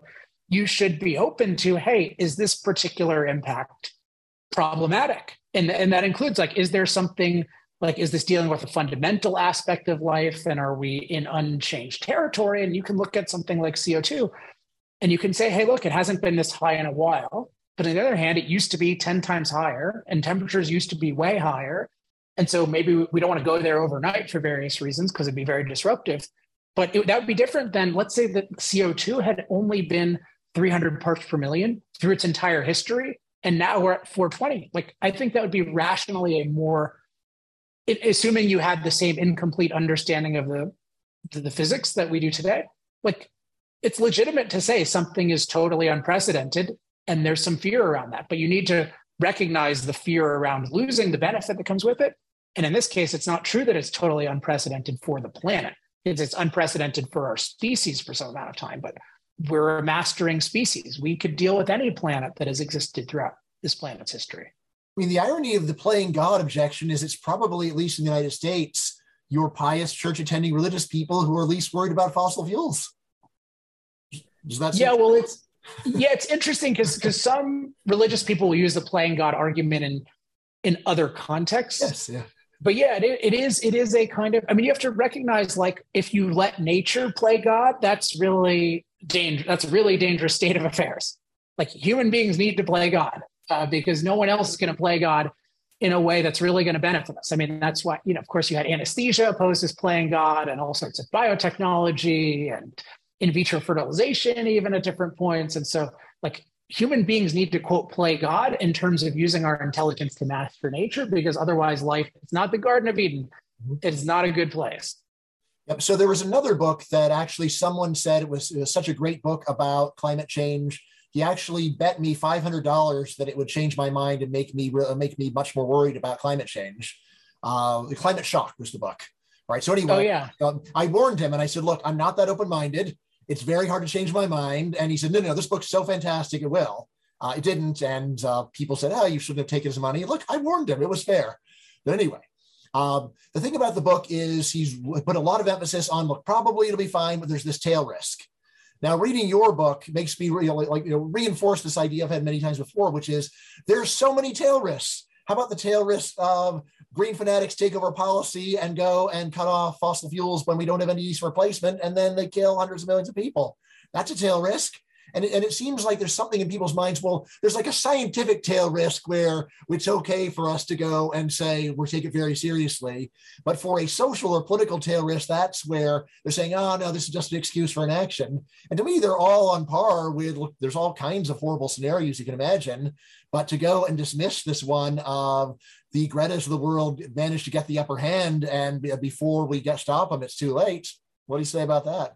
you should be open to, hey, is this particular impact problematic? And, and that includes like, is there something like is this dealing with a fundamental aspect of life? And are we in unchanged territory? And you can look at something like co2 and you can say hey look it hasn't been this high in a while. But on the other hand it used to be 10 times higher and temperatures used to be way higher. And so maybe we don't want to go there overnight for various reasons because it'd be very disruptive. But it, that would be different than let's say that co2 had only been 300 parts per million through its entire history. And now we're at 420 like i think that would be rationally a more it, assuming you had the same incomplete understanding of the the physics that we do today, like it's legitimate to say something is totally unprecedented and there's some fear around that, but you need to recognize the fear around losing the benefit that comes with it. And in this case, it's not true that it's totally unprecedented for the planet. It's, it's unprecedented for our species for some amount of time, but we're a mastering species. We could deal with any planet that has existed throughout this planet's history. I mean, the irony of the playing God objection is it's probably, at least in the United States, your pious church attending religious people who are least worried about fossil fuels. Does that yeah, well, it's yeah, it's interesting because because some religious people will use the playing God argument in in other contexts. Yes, yeah. But yeah, it, it is it is a kind of I mean you have to recognize like if you let nature play God, that's really danger that's a really dangerous state of affairs. Like human beings need to play God uh, because no one else is going to play God in a way that's really going to benefit us. I mean, that's why, you know, of course, you had anesthesia opposed as playing God and all sorts of biotechnology and in vitro fertilization, even at different points. And so, like, human beings need to quote play God in terms of using our intelligence to master nature, because otherwise, life is not the Garden of Eden. Mm-hmm. It's not a good place. Yep. So there was another book that actually someone said it was, it was such a great book about climate change he actually bet me $500 that it would change my mind and make me make me much more worried about climate change. Uh, the Climate Shock was the book, right? So anyway, oh, yeah. Um, I warned him and I said, look, I'm not that open-minded. It's very hard to change my mind. And he said, no, no, this book's so fantastic, it will. Uh, it didn't. And uh, people said, oh, you shouldn't have taken his money. Look, I warned him. It was fair. But anyway, um, the thing about the book is he's put a lot of emphasis on, look, probably it'll be fine, but there's this tail risk. Now, reading your book makes me really like you know reinforce this idea I've had many times before, which is there's so many tail risks. How about the tail risk of green fanatics take over policy and go and cut off fossil fuels when we don't have any use replacement, and then they kill hundreds of millions of people? That's a tail risk. And it, and it seems like there's something in people's minds. Well, there's like a scientific tail risk where it's okay for us to go and say we take it very seriously. But for a social or political tail risk, that's where they're saying, oh, no, this is just an excuse for inaction. And to me, they're all on par with look, there's all kinds of horrible scenarios you can imagine. But to go and dismiss this one of the Greta's of the world managed to get the upper hand, and before we get stop them, it's too late. What do you say about that?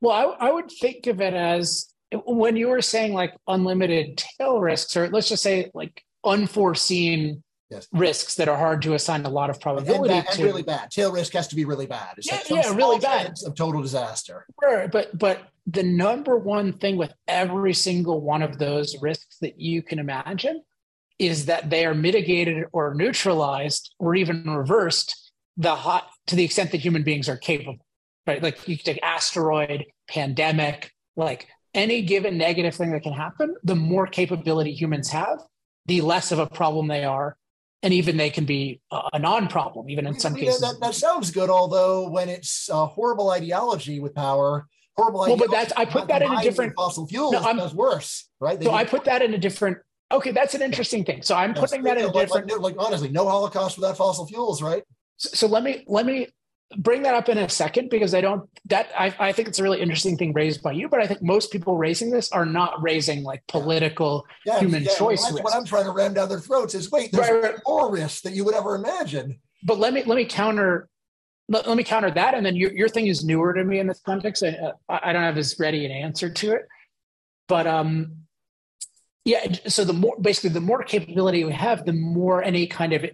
Well, I, I would think of it as when you were saying like unlimited tail risks, or let's just say like unforeseen yes. risks that are hard to assign a lot of probability and, bad, to. really bad. Tail risk has to be really bad. It's yeah, like yeah really bad of total disaster. Right, but but the number one thing with every single one of those risks that you can imagine is that they are mitigated or neutralized or even reversed the hot to the extent that human beings are capable right? Like you take asteroid, pandemic, like any given negative thing that can happen, the more capability humans have, the less of a problem they are. And even they can be a non-problem, even in some cases. That, that, sounds good, although when it's a horrible ideology with power, horrible. Well, but that's I put that in a different fossil fuels no, worse, right? They so I put that in a different Okay, that's an interesting thing. So I'm putting that in a different. Like, like, honestly, no Holocaust without fossil fuels, right? So, so let me let me bring that up in a second because I don't that I, I think it's a really interesting thing raised by you, but I think most people raising this are not raising like political yeah, human yeah, choice. That's what I'm trying to ram down their throats is wait, there's right, right. more risk that you would ever imagine. But let me let me counter let, let me counter that, and then your your thing is newer to me in this context. I, I don't have as ready an answer to it, but um, yeah. So the more basically the more capability we have, the more any kind of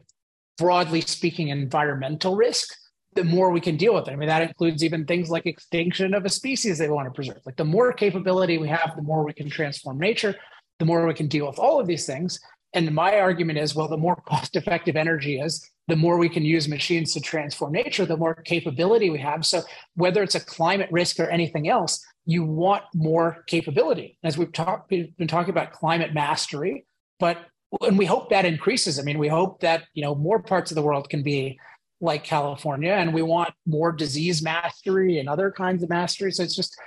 broadly speaking environmental risk the more we can deal with it. I mean, that includes even things like extinction of a species they want to preserve. Like the more capability we have, the more we can transform nature, the more we can deal with all of these things. And my argument is, well, the more cost-effective energy is, the more we can use machines to transform nature, the more capability we have. So whether it's a climate risk or anything else, you want more capability. As we've talked, we've been talking about climate mastery, but and we hope that increases. I mean, we hope that you know more parts of the world can be like California, and we want more disease mastery and other kinds of mastery. So it's just,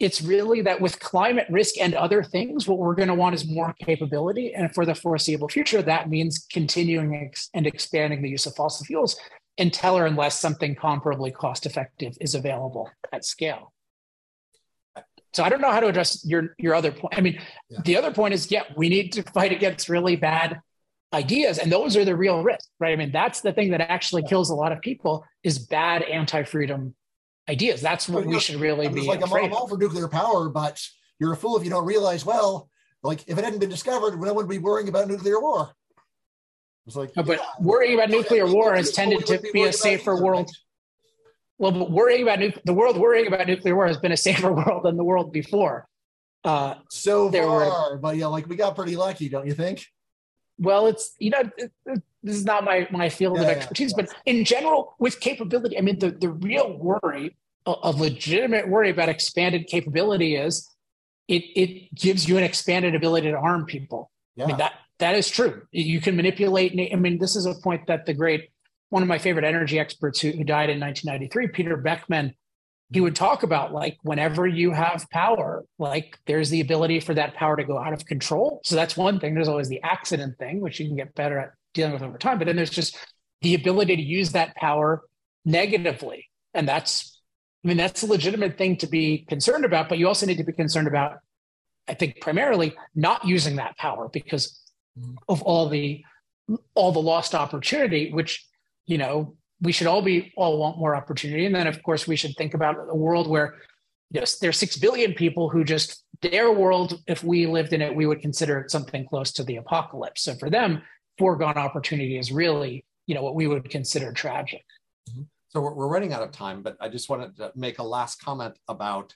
it's really that with climate risk and other things, what we're going to want is more capability. And for the foreseeable future, that means continuing and expanding the use of fossil fuels until or unless something comparably cost effective is available at scale. So I don't know how to address your your other point. I mean, yeah. the other point is, yeah, we need to fight against really bad ideas and those are the real risks right? I mean that's the thing that actually kills a lot of people is bad anti-freedom ideas. That's what we should really be like I'm, I'm, all for nuclear power but you're a fool if you don't realize well like if it hadn't been discovered no one would be worrying about nuclear war. It's like no, but yeah, worrying about nuclear war has tended to be a safer world. well but worrying about nu- the world worrying about nuclear war has been a safer world than the world before. Uh so far were, but yeah like we got pretty lucky don't you think well it's you know it, it, this is not my my field yeah, of expertise yeah, yeah. but in general with capability i mean the, the real worry a, a, legitimate worry about expanded capability is it it gives you an expanded ability to harm people. I mean that that is true. You can manipulate i mean this is a point that the great one of my favorite energy experts who, who died in 1993 peter beckmann he would talk about like whenever you have power, like there's the ability for that power to go out of control. So that's one thing. There's always the accident thing, which you can get better at dealing with over time. But then there's just the ability to use that power negatively. And that's, I mean, that's a legitimate thing to be concerned about. But you also need to be concerned about, I think, primarily not using that power because mm-hmm. of all the all the lost opportunity, which, you know, we should all be all want more opportunity. And then, of course, we should think about a world where yes, there's six billion people who just their world, if we lived in it, we would consider it something close to the apocalypse. So for them, foregone opportunity is really, you know, what we would consider tragic. Mm-hmm. So we're, we're running out of time, but I just wanted to make a last comment about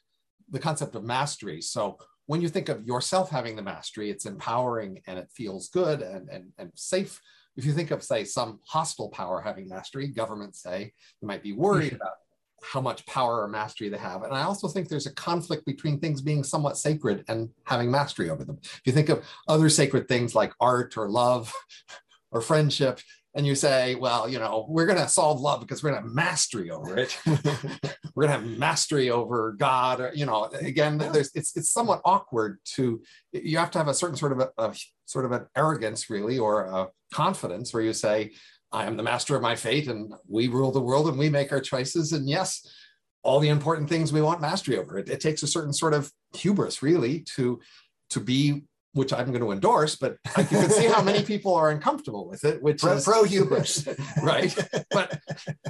the concept of mastery. So when you think of yourself having the mastery, it's empowering and it feels good and, and, and safe if you think of, say, some hostile power having mastery, governments say, they might be worried mm-hmm. about how much power or mastery they have. And I also think there's a conflict between things being somewhat sacred and having mastery over them. If you think of other sacred things like art or love or friendship, and you say, well, you know, we're going to solve love because we're going to have mastery over it. we're going to have mastery over God. Or, you know, again, there's it's it's somewhat awkward to you have to have a certain sort of a, a sort of an arrogance, really, or a confidence where you say, I am the master of my fate and we rule the world and we make our choices. And yes, all the important things we want mastery over. It, it takes a certain sort of hubris, really, to to be which I'm going to endorse, but you can see how many people are uncomfortable with it, which pro, is pro hubris, right? But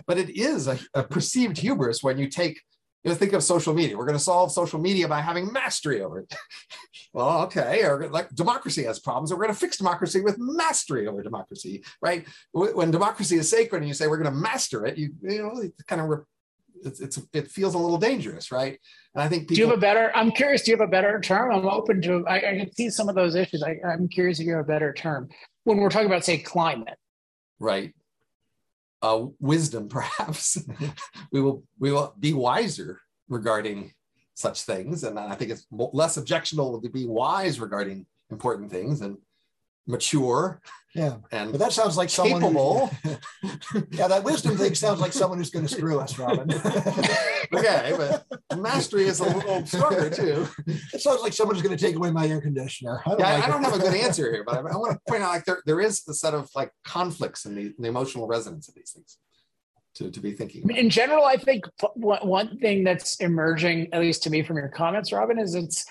but it is a, a, perceived hubris when you take you know, think of social media. We're going to solve social media by having mastery over it. well, okay. Or like democracy has problems. We're going to fix democracy with mastery over democracy, right? When democracy is sacred and you say we're going to master it, you you know it kind of it's, it's it feels a little dangerous, right? And I think people, do you have a better? I'm curious. Do you have a better term? I'm open to. I, I can see some of those issues. I, I'm curious if you have a better term when we're talking about say climate, right? Uh, wisdom, perhaps we will we will be wiser regarding such things, and I think it's less objectionable to be wise regarding important things. And mature. Yeah, and but that sounds like someone capable. yeah, that wisdom thing sounds like someone who's going to screw us, Robin. okay, but mastery is a little stronger too. It sounds like someone who's going to take away my air conditioner. I don't, yeah, like I don't have a good answer here, but I, I, want to point out like there, there is a set of like conflicts in the, in the emotional resonance of these things to, to be thinking. About. In general, I think one thing that's emerging, at least to me from your comments, Robin, is it's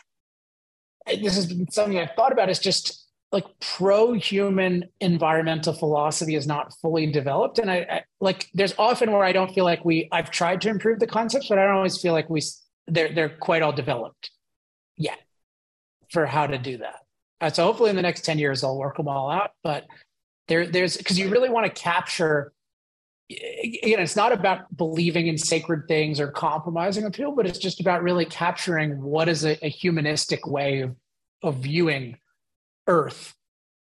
this is something I've thought about. Is just like pro-human environmental philosophy is not fully developed. And I, I, like there's often where i don't feel like we i've tried to improve the concepts but i don't always feel like we they're they're quite all developed yet for how to do that. Uh, so hopefully in the next 10 years i'll work them all out but there there's because you really want to capture you know it's not about believing in sacred things or compromising with people but it's just about really capturing what is a, a humanistic way of, of viewing Earth,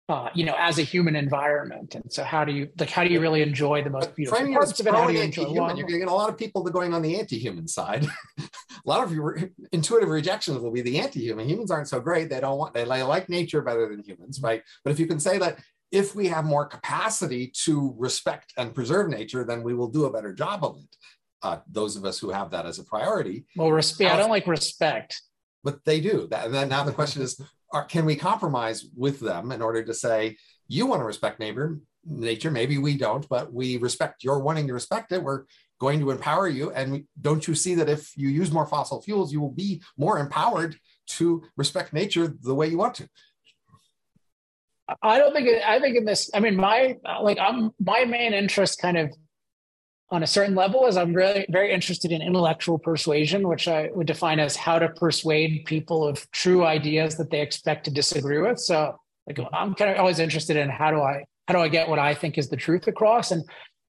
uh, you know, as a human environment. And so, how do you like? How do you really enjoy the most beautiful Framing parts of it? How do you enjoy? You're getting a lot of people going on the anti-human side. a lot of your intuitive rejections will be the anti-human. Humans aren't so great. They don't want. They like nature better than humans, right? But if you can say that if we have more capacity to respect and preserve nature, then we will do a better job of it. Uh, those of us who have that as a priority. Well, respect. I don't like respect. But they do that. And then now the question is, are, can we compromise with them in order to say you want to respect neighbor nature maybe we don't but we respect your wanting to respect it we're going to empower you and don't you see that if you use more fossil fuels you will be more empowered to respect nature the way you want to? I don't think i think in this i mean my like i'm my main interest kind of on a certain level is I'm really very interested in intellectual persuasion, which I would define as how to persuade people of true ideas that they expect to disagree with. So like mm-hmm. I'm kind of always interested in how do I how do I get what I think is the truth across? And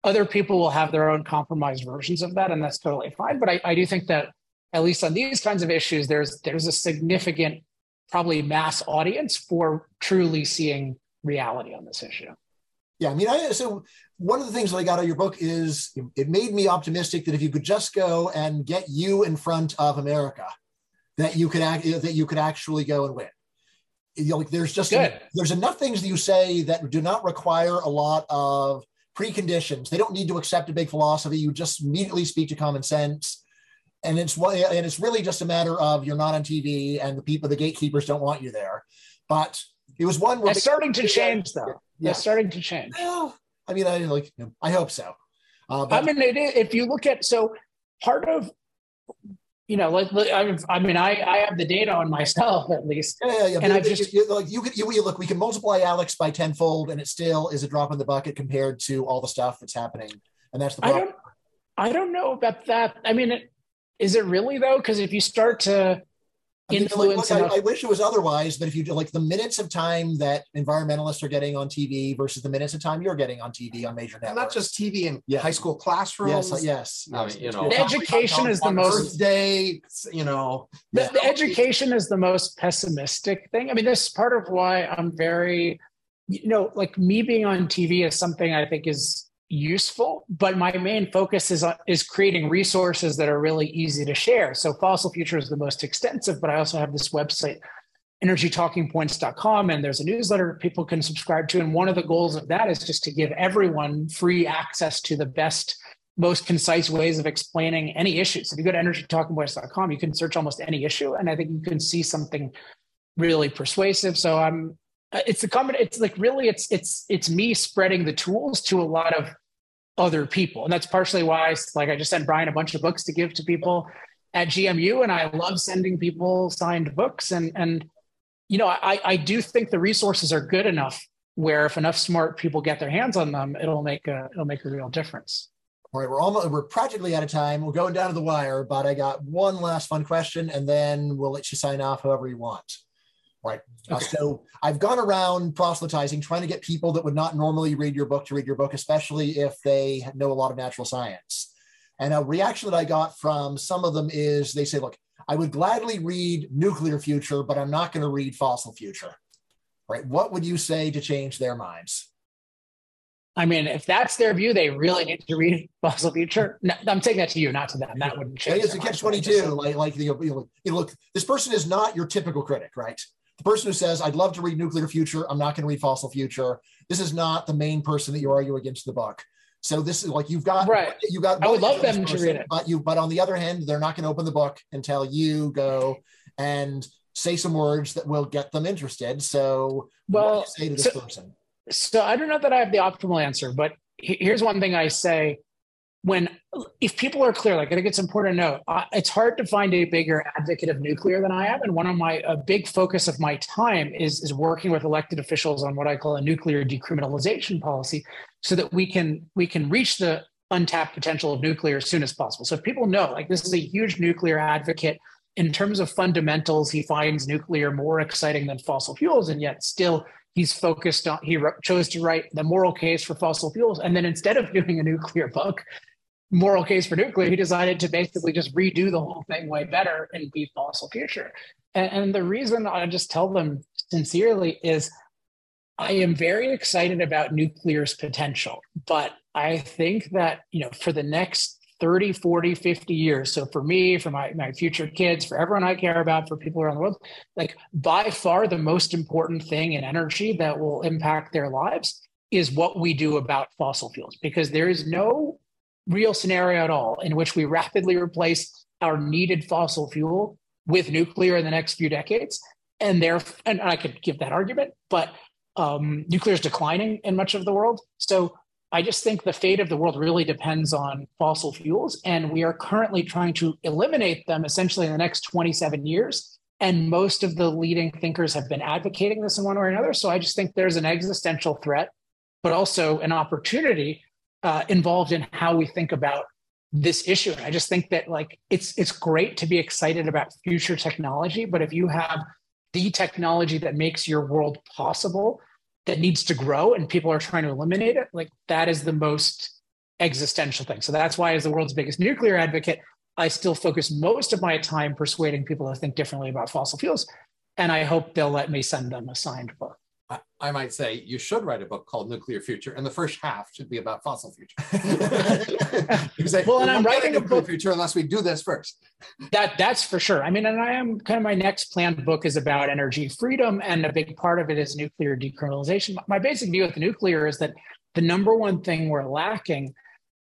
other people will have their own compromised versions of that, and that's totally fine. But I, I do think that at least on these kinds of issues, there's there's a significant, probably mass audience for truly seeing reality on this issue. Yeah, I mean, I so one of the things that I got out of your book is it made me optimistic that if you could just go and get you in front of America, that you could act, that you could actually go and win. You know, like there's just there's enough things that you say that do not require a lot of preconditions. They don't need to accept a big philosophy. You just immediately speak to common sense, and it's and it's really just a matter of you're not on TV and the people, the gatekeepers, don't want you there. But it was one. It's starting to change, though. Yeah. It's starting to change. Well, I mean, I like. I hope so. Uh, but- I mean, it is, if you look at so part of you know, like, I mean, I, I have the data on myself at least. Yeah, yeah, yeah. And I just you, like you could you, you look, we can multiply Alex by tenfold, and it still is a drop in the bucket compared to all the stuff that's happening, and that's the problem. I don't, I don't know about that. I mean, it, is it really though? Because if you start to I mean, influence. Like, look, I, I, wish it was otherwise, but if you do like the minutes of time that environmentalists are getting on TV versus the minutes of time you're getting on TV on major networks, not just TV in yeah. high school classrooms. Yes, yes. I mean, you know, education is the most day. You know, the, the education is the most pessimistic thing. I mean, this is part of why I'm very, you know, like me being on TV is something I think is useful but my main focus is on, is creating resources that are really easy to share. So fossil future is the most extensive but i also have this website energytalkingpoints.com and there's a newsletter people can subscribe to. And one of the goals of that is just to give everyone free access to the best most concise ways of explaining any issues. If you go to energytalkingpoints.com you can search almost any issue and i think you can see something really persuasive. So i'm it's a common it's like really it's it's it's me spreading the tools to a lot of other people. And that's partially why, like, I just sent Bryan a bunch of books to give to people at GMU, and I love sending people signed books. And and you know, I I do think the resources are good enough where if enough smart people get their hands on them, it'll make a it'll make a real difference. All right, we're almost we're practically out of time. We're going down to the wire, but I got one last fun question, and then we'll let you sign off however you want. Right. Uh, okay. Uh, so I've gone around proselytizing, trying to get people that would not normally read your book to read your book, especially if they know a lot of natural science. And a reaction that I got from some of them is they say, look, I would gladly read nuclear future, but I'm not going to read fossil future. Right. What would you say to change their minds? I mean, if that's their view, they really need to read Fossil Future. No, I'm taking that to you, not to them. That wouldn't change. It's a catch twenty two. Like, like you know, you know, look, this person is not your typical critic, right? The person who says, I'd love to read Nuclear Future, I'm not going to read Fossil Future, this is not the main person that you argue against the book. So this is like you've got right. You got. I would love them person, to read it, but you. But on the other hand, they're not going to open the book until you go and say some words that will get them interested. So, well, say to this so, person? So I don't know that I have the optimal answer, but here's one thing I say when if people are clear like i think it's important to note uh, it's hard to find a bigger advocate of nuclear than i am. And one of my a big focus of my time is is working with elected officials on what i call a nuclear decriminalization policy so that we can we can reach the untapped potential of nuclear as soon as possible. So if people know like this is a huge nuclear advocate in terms of fundamentals he finds nuclear more exciting than fossil fuels and yet still he's focused on he chose to write the moral case for fossil fuels. And then instead of doing a nuclear book moral case for nuclear, he decided to basically just redo the whole thing way better and be fossil future. And, and the reason I just tell them sincerely is I am very excited about nuclear's potential, but I think that, you know, for the next 30, 40, 50 years. So for me, for my, my future kids, for everyone I care about, for people around the world, like by far the most important thing in energy that will impact their lives is what we do about fossil fuels, because there is no real scenario at all in which we rapidly replace our needed fossil fuel with nuclear in the next few decades. And there, and I could give that argument, but um, nuclear is declining in much of the world. So I just think the fate of the world really depends on fossil fuels, and we are currently trying to eliminate them essentially in the next 27 years. And most of the leading thinkers have been advocating this in one way or another. So I just think there's an existential threat, but also an opportunity uh, involved in how we think about this issue. And I just think that like it's it's great to be excited about future technology, but if you have the technology that makes your world possible that needs to grow and people are trying to eliminate it, like that is the most existential thing. So that's why as the world's biggest nuclear advocate, I still focus most of my time persuading people to think differently about fossil fuels. And I hope they'll let me send them a signed book. I might say you should write a book called Nuclear Future, and the first half should be about fossil future. you say, well, and I'm writing a book future unless we do this first. That that's for sure. I mean, and I am kind of my next planned book is about energy freedom, and a big part of it is nuclear decriminalization. My basic view with the nuclear is that the number one thing we're lacking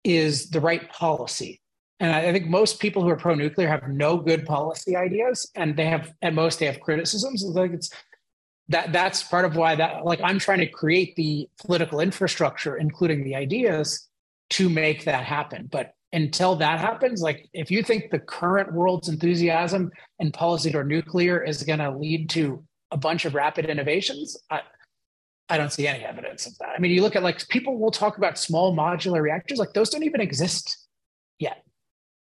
is the right policy. And I think most people who are pro-nuclear have no good policy ideas, and they have at most they have criticisms. Like it's that that's part of why that like i'm trying to create the political infrastructure including the ideas to make that happen. But until that happens like if you think the current world's enthusiasm and policy toward nuclear is going to lead to a bunch of rapid innovations I, I don't see any evidence of that. I mean you look at like people will talk about small modular reactors like those don't even exist yet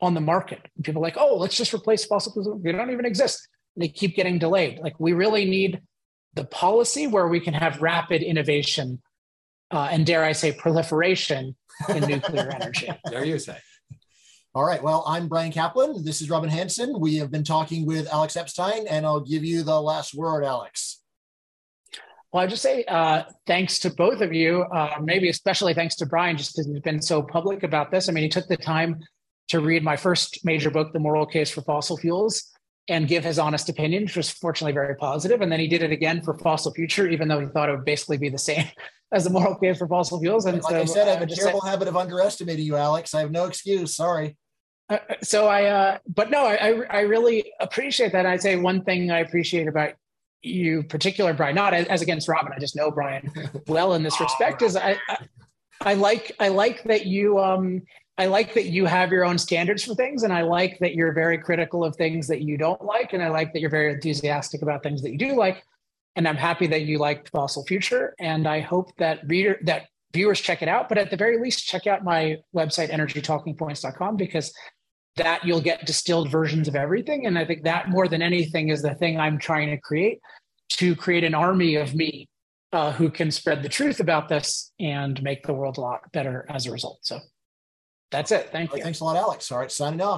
on the market. People are like oh let's just replace fossil fuels they don't even exist. They keep getting delayed. Like we really need the policy where we can have rapid innovation uh, and dare I say proliferation in nuclear energy. Dare you say? All right. Well, I'm Bryan Caplan. This is Robin Hanson. We have been talking with Alex Epstein, and I'll give you the last word, Alex. Well, I just say uh, thanks to both of you. Uh, maybe especially thanks to Bryan, just because he's been so public about this. I mean, he took the time to read my first major book, The Moral Case for Fossil Fuels, and give his honest opinion, which was fortunately very positive. And then he did it again for fossil future, even though he thought it would basically be the same as the moral case for fossil fuels. And like so, I said, I have a terrible say, habit of underestimating you, Alex. I have no excuse. Sorry. Uh, uh, so I, uh, but no, I, I really appreciate that. I'd say one thing I appreciate about you, particular Bryan, not as, as against Robin. I just know Bryan well in this respect. Is I, I, I like I like that you um I like that you have your own standards for things, and I like that you're very critical of things that you don't like, and I like that you're very enthusiastic about things that you do like. And I'm happy that you liked Fossil Future, and I hope that reader that viewers check it out. But at the very least, check out my website energytalkingpoints.com because that you'll get distilled versions of everything. And I think that more than anything is the thing I'm trying to create to create an army of me uh, who can spread the truth about this and make the world a lot better as a result. So that's it. Thank you. Thanks a lot, Alex. All right, signing off.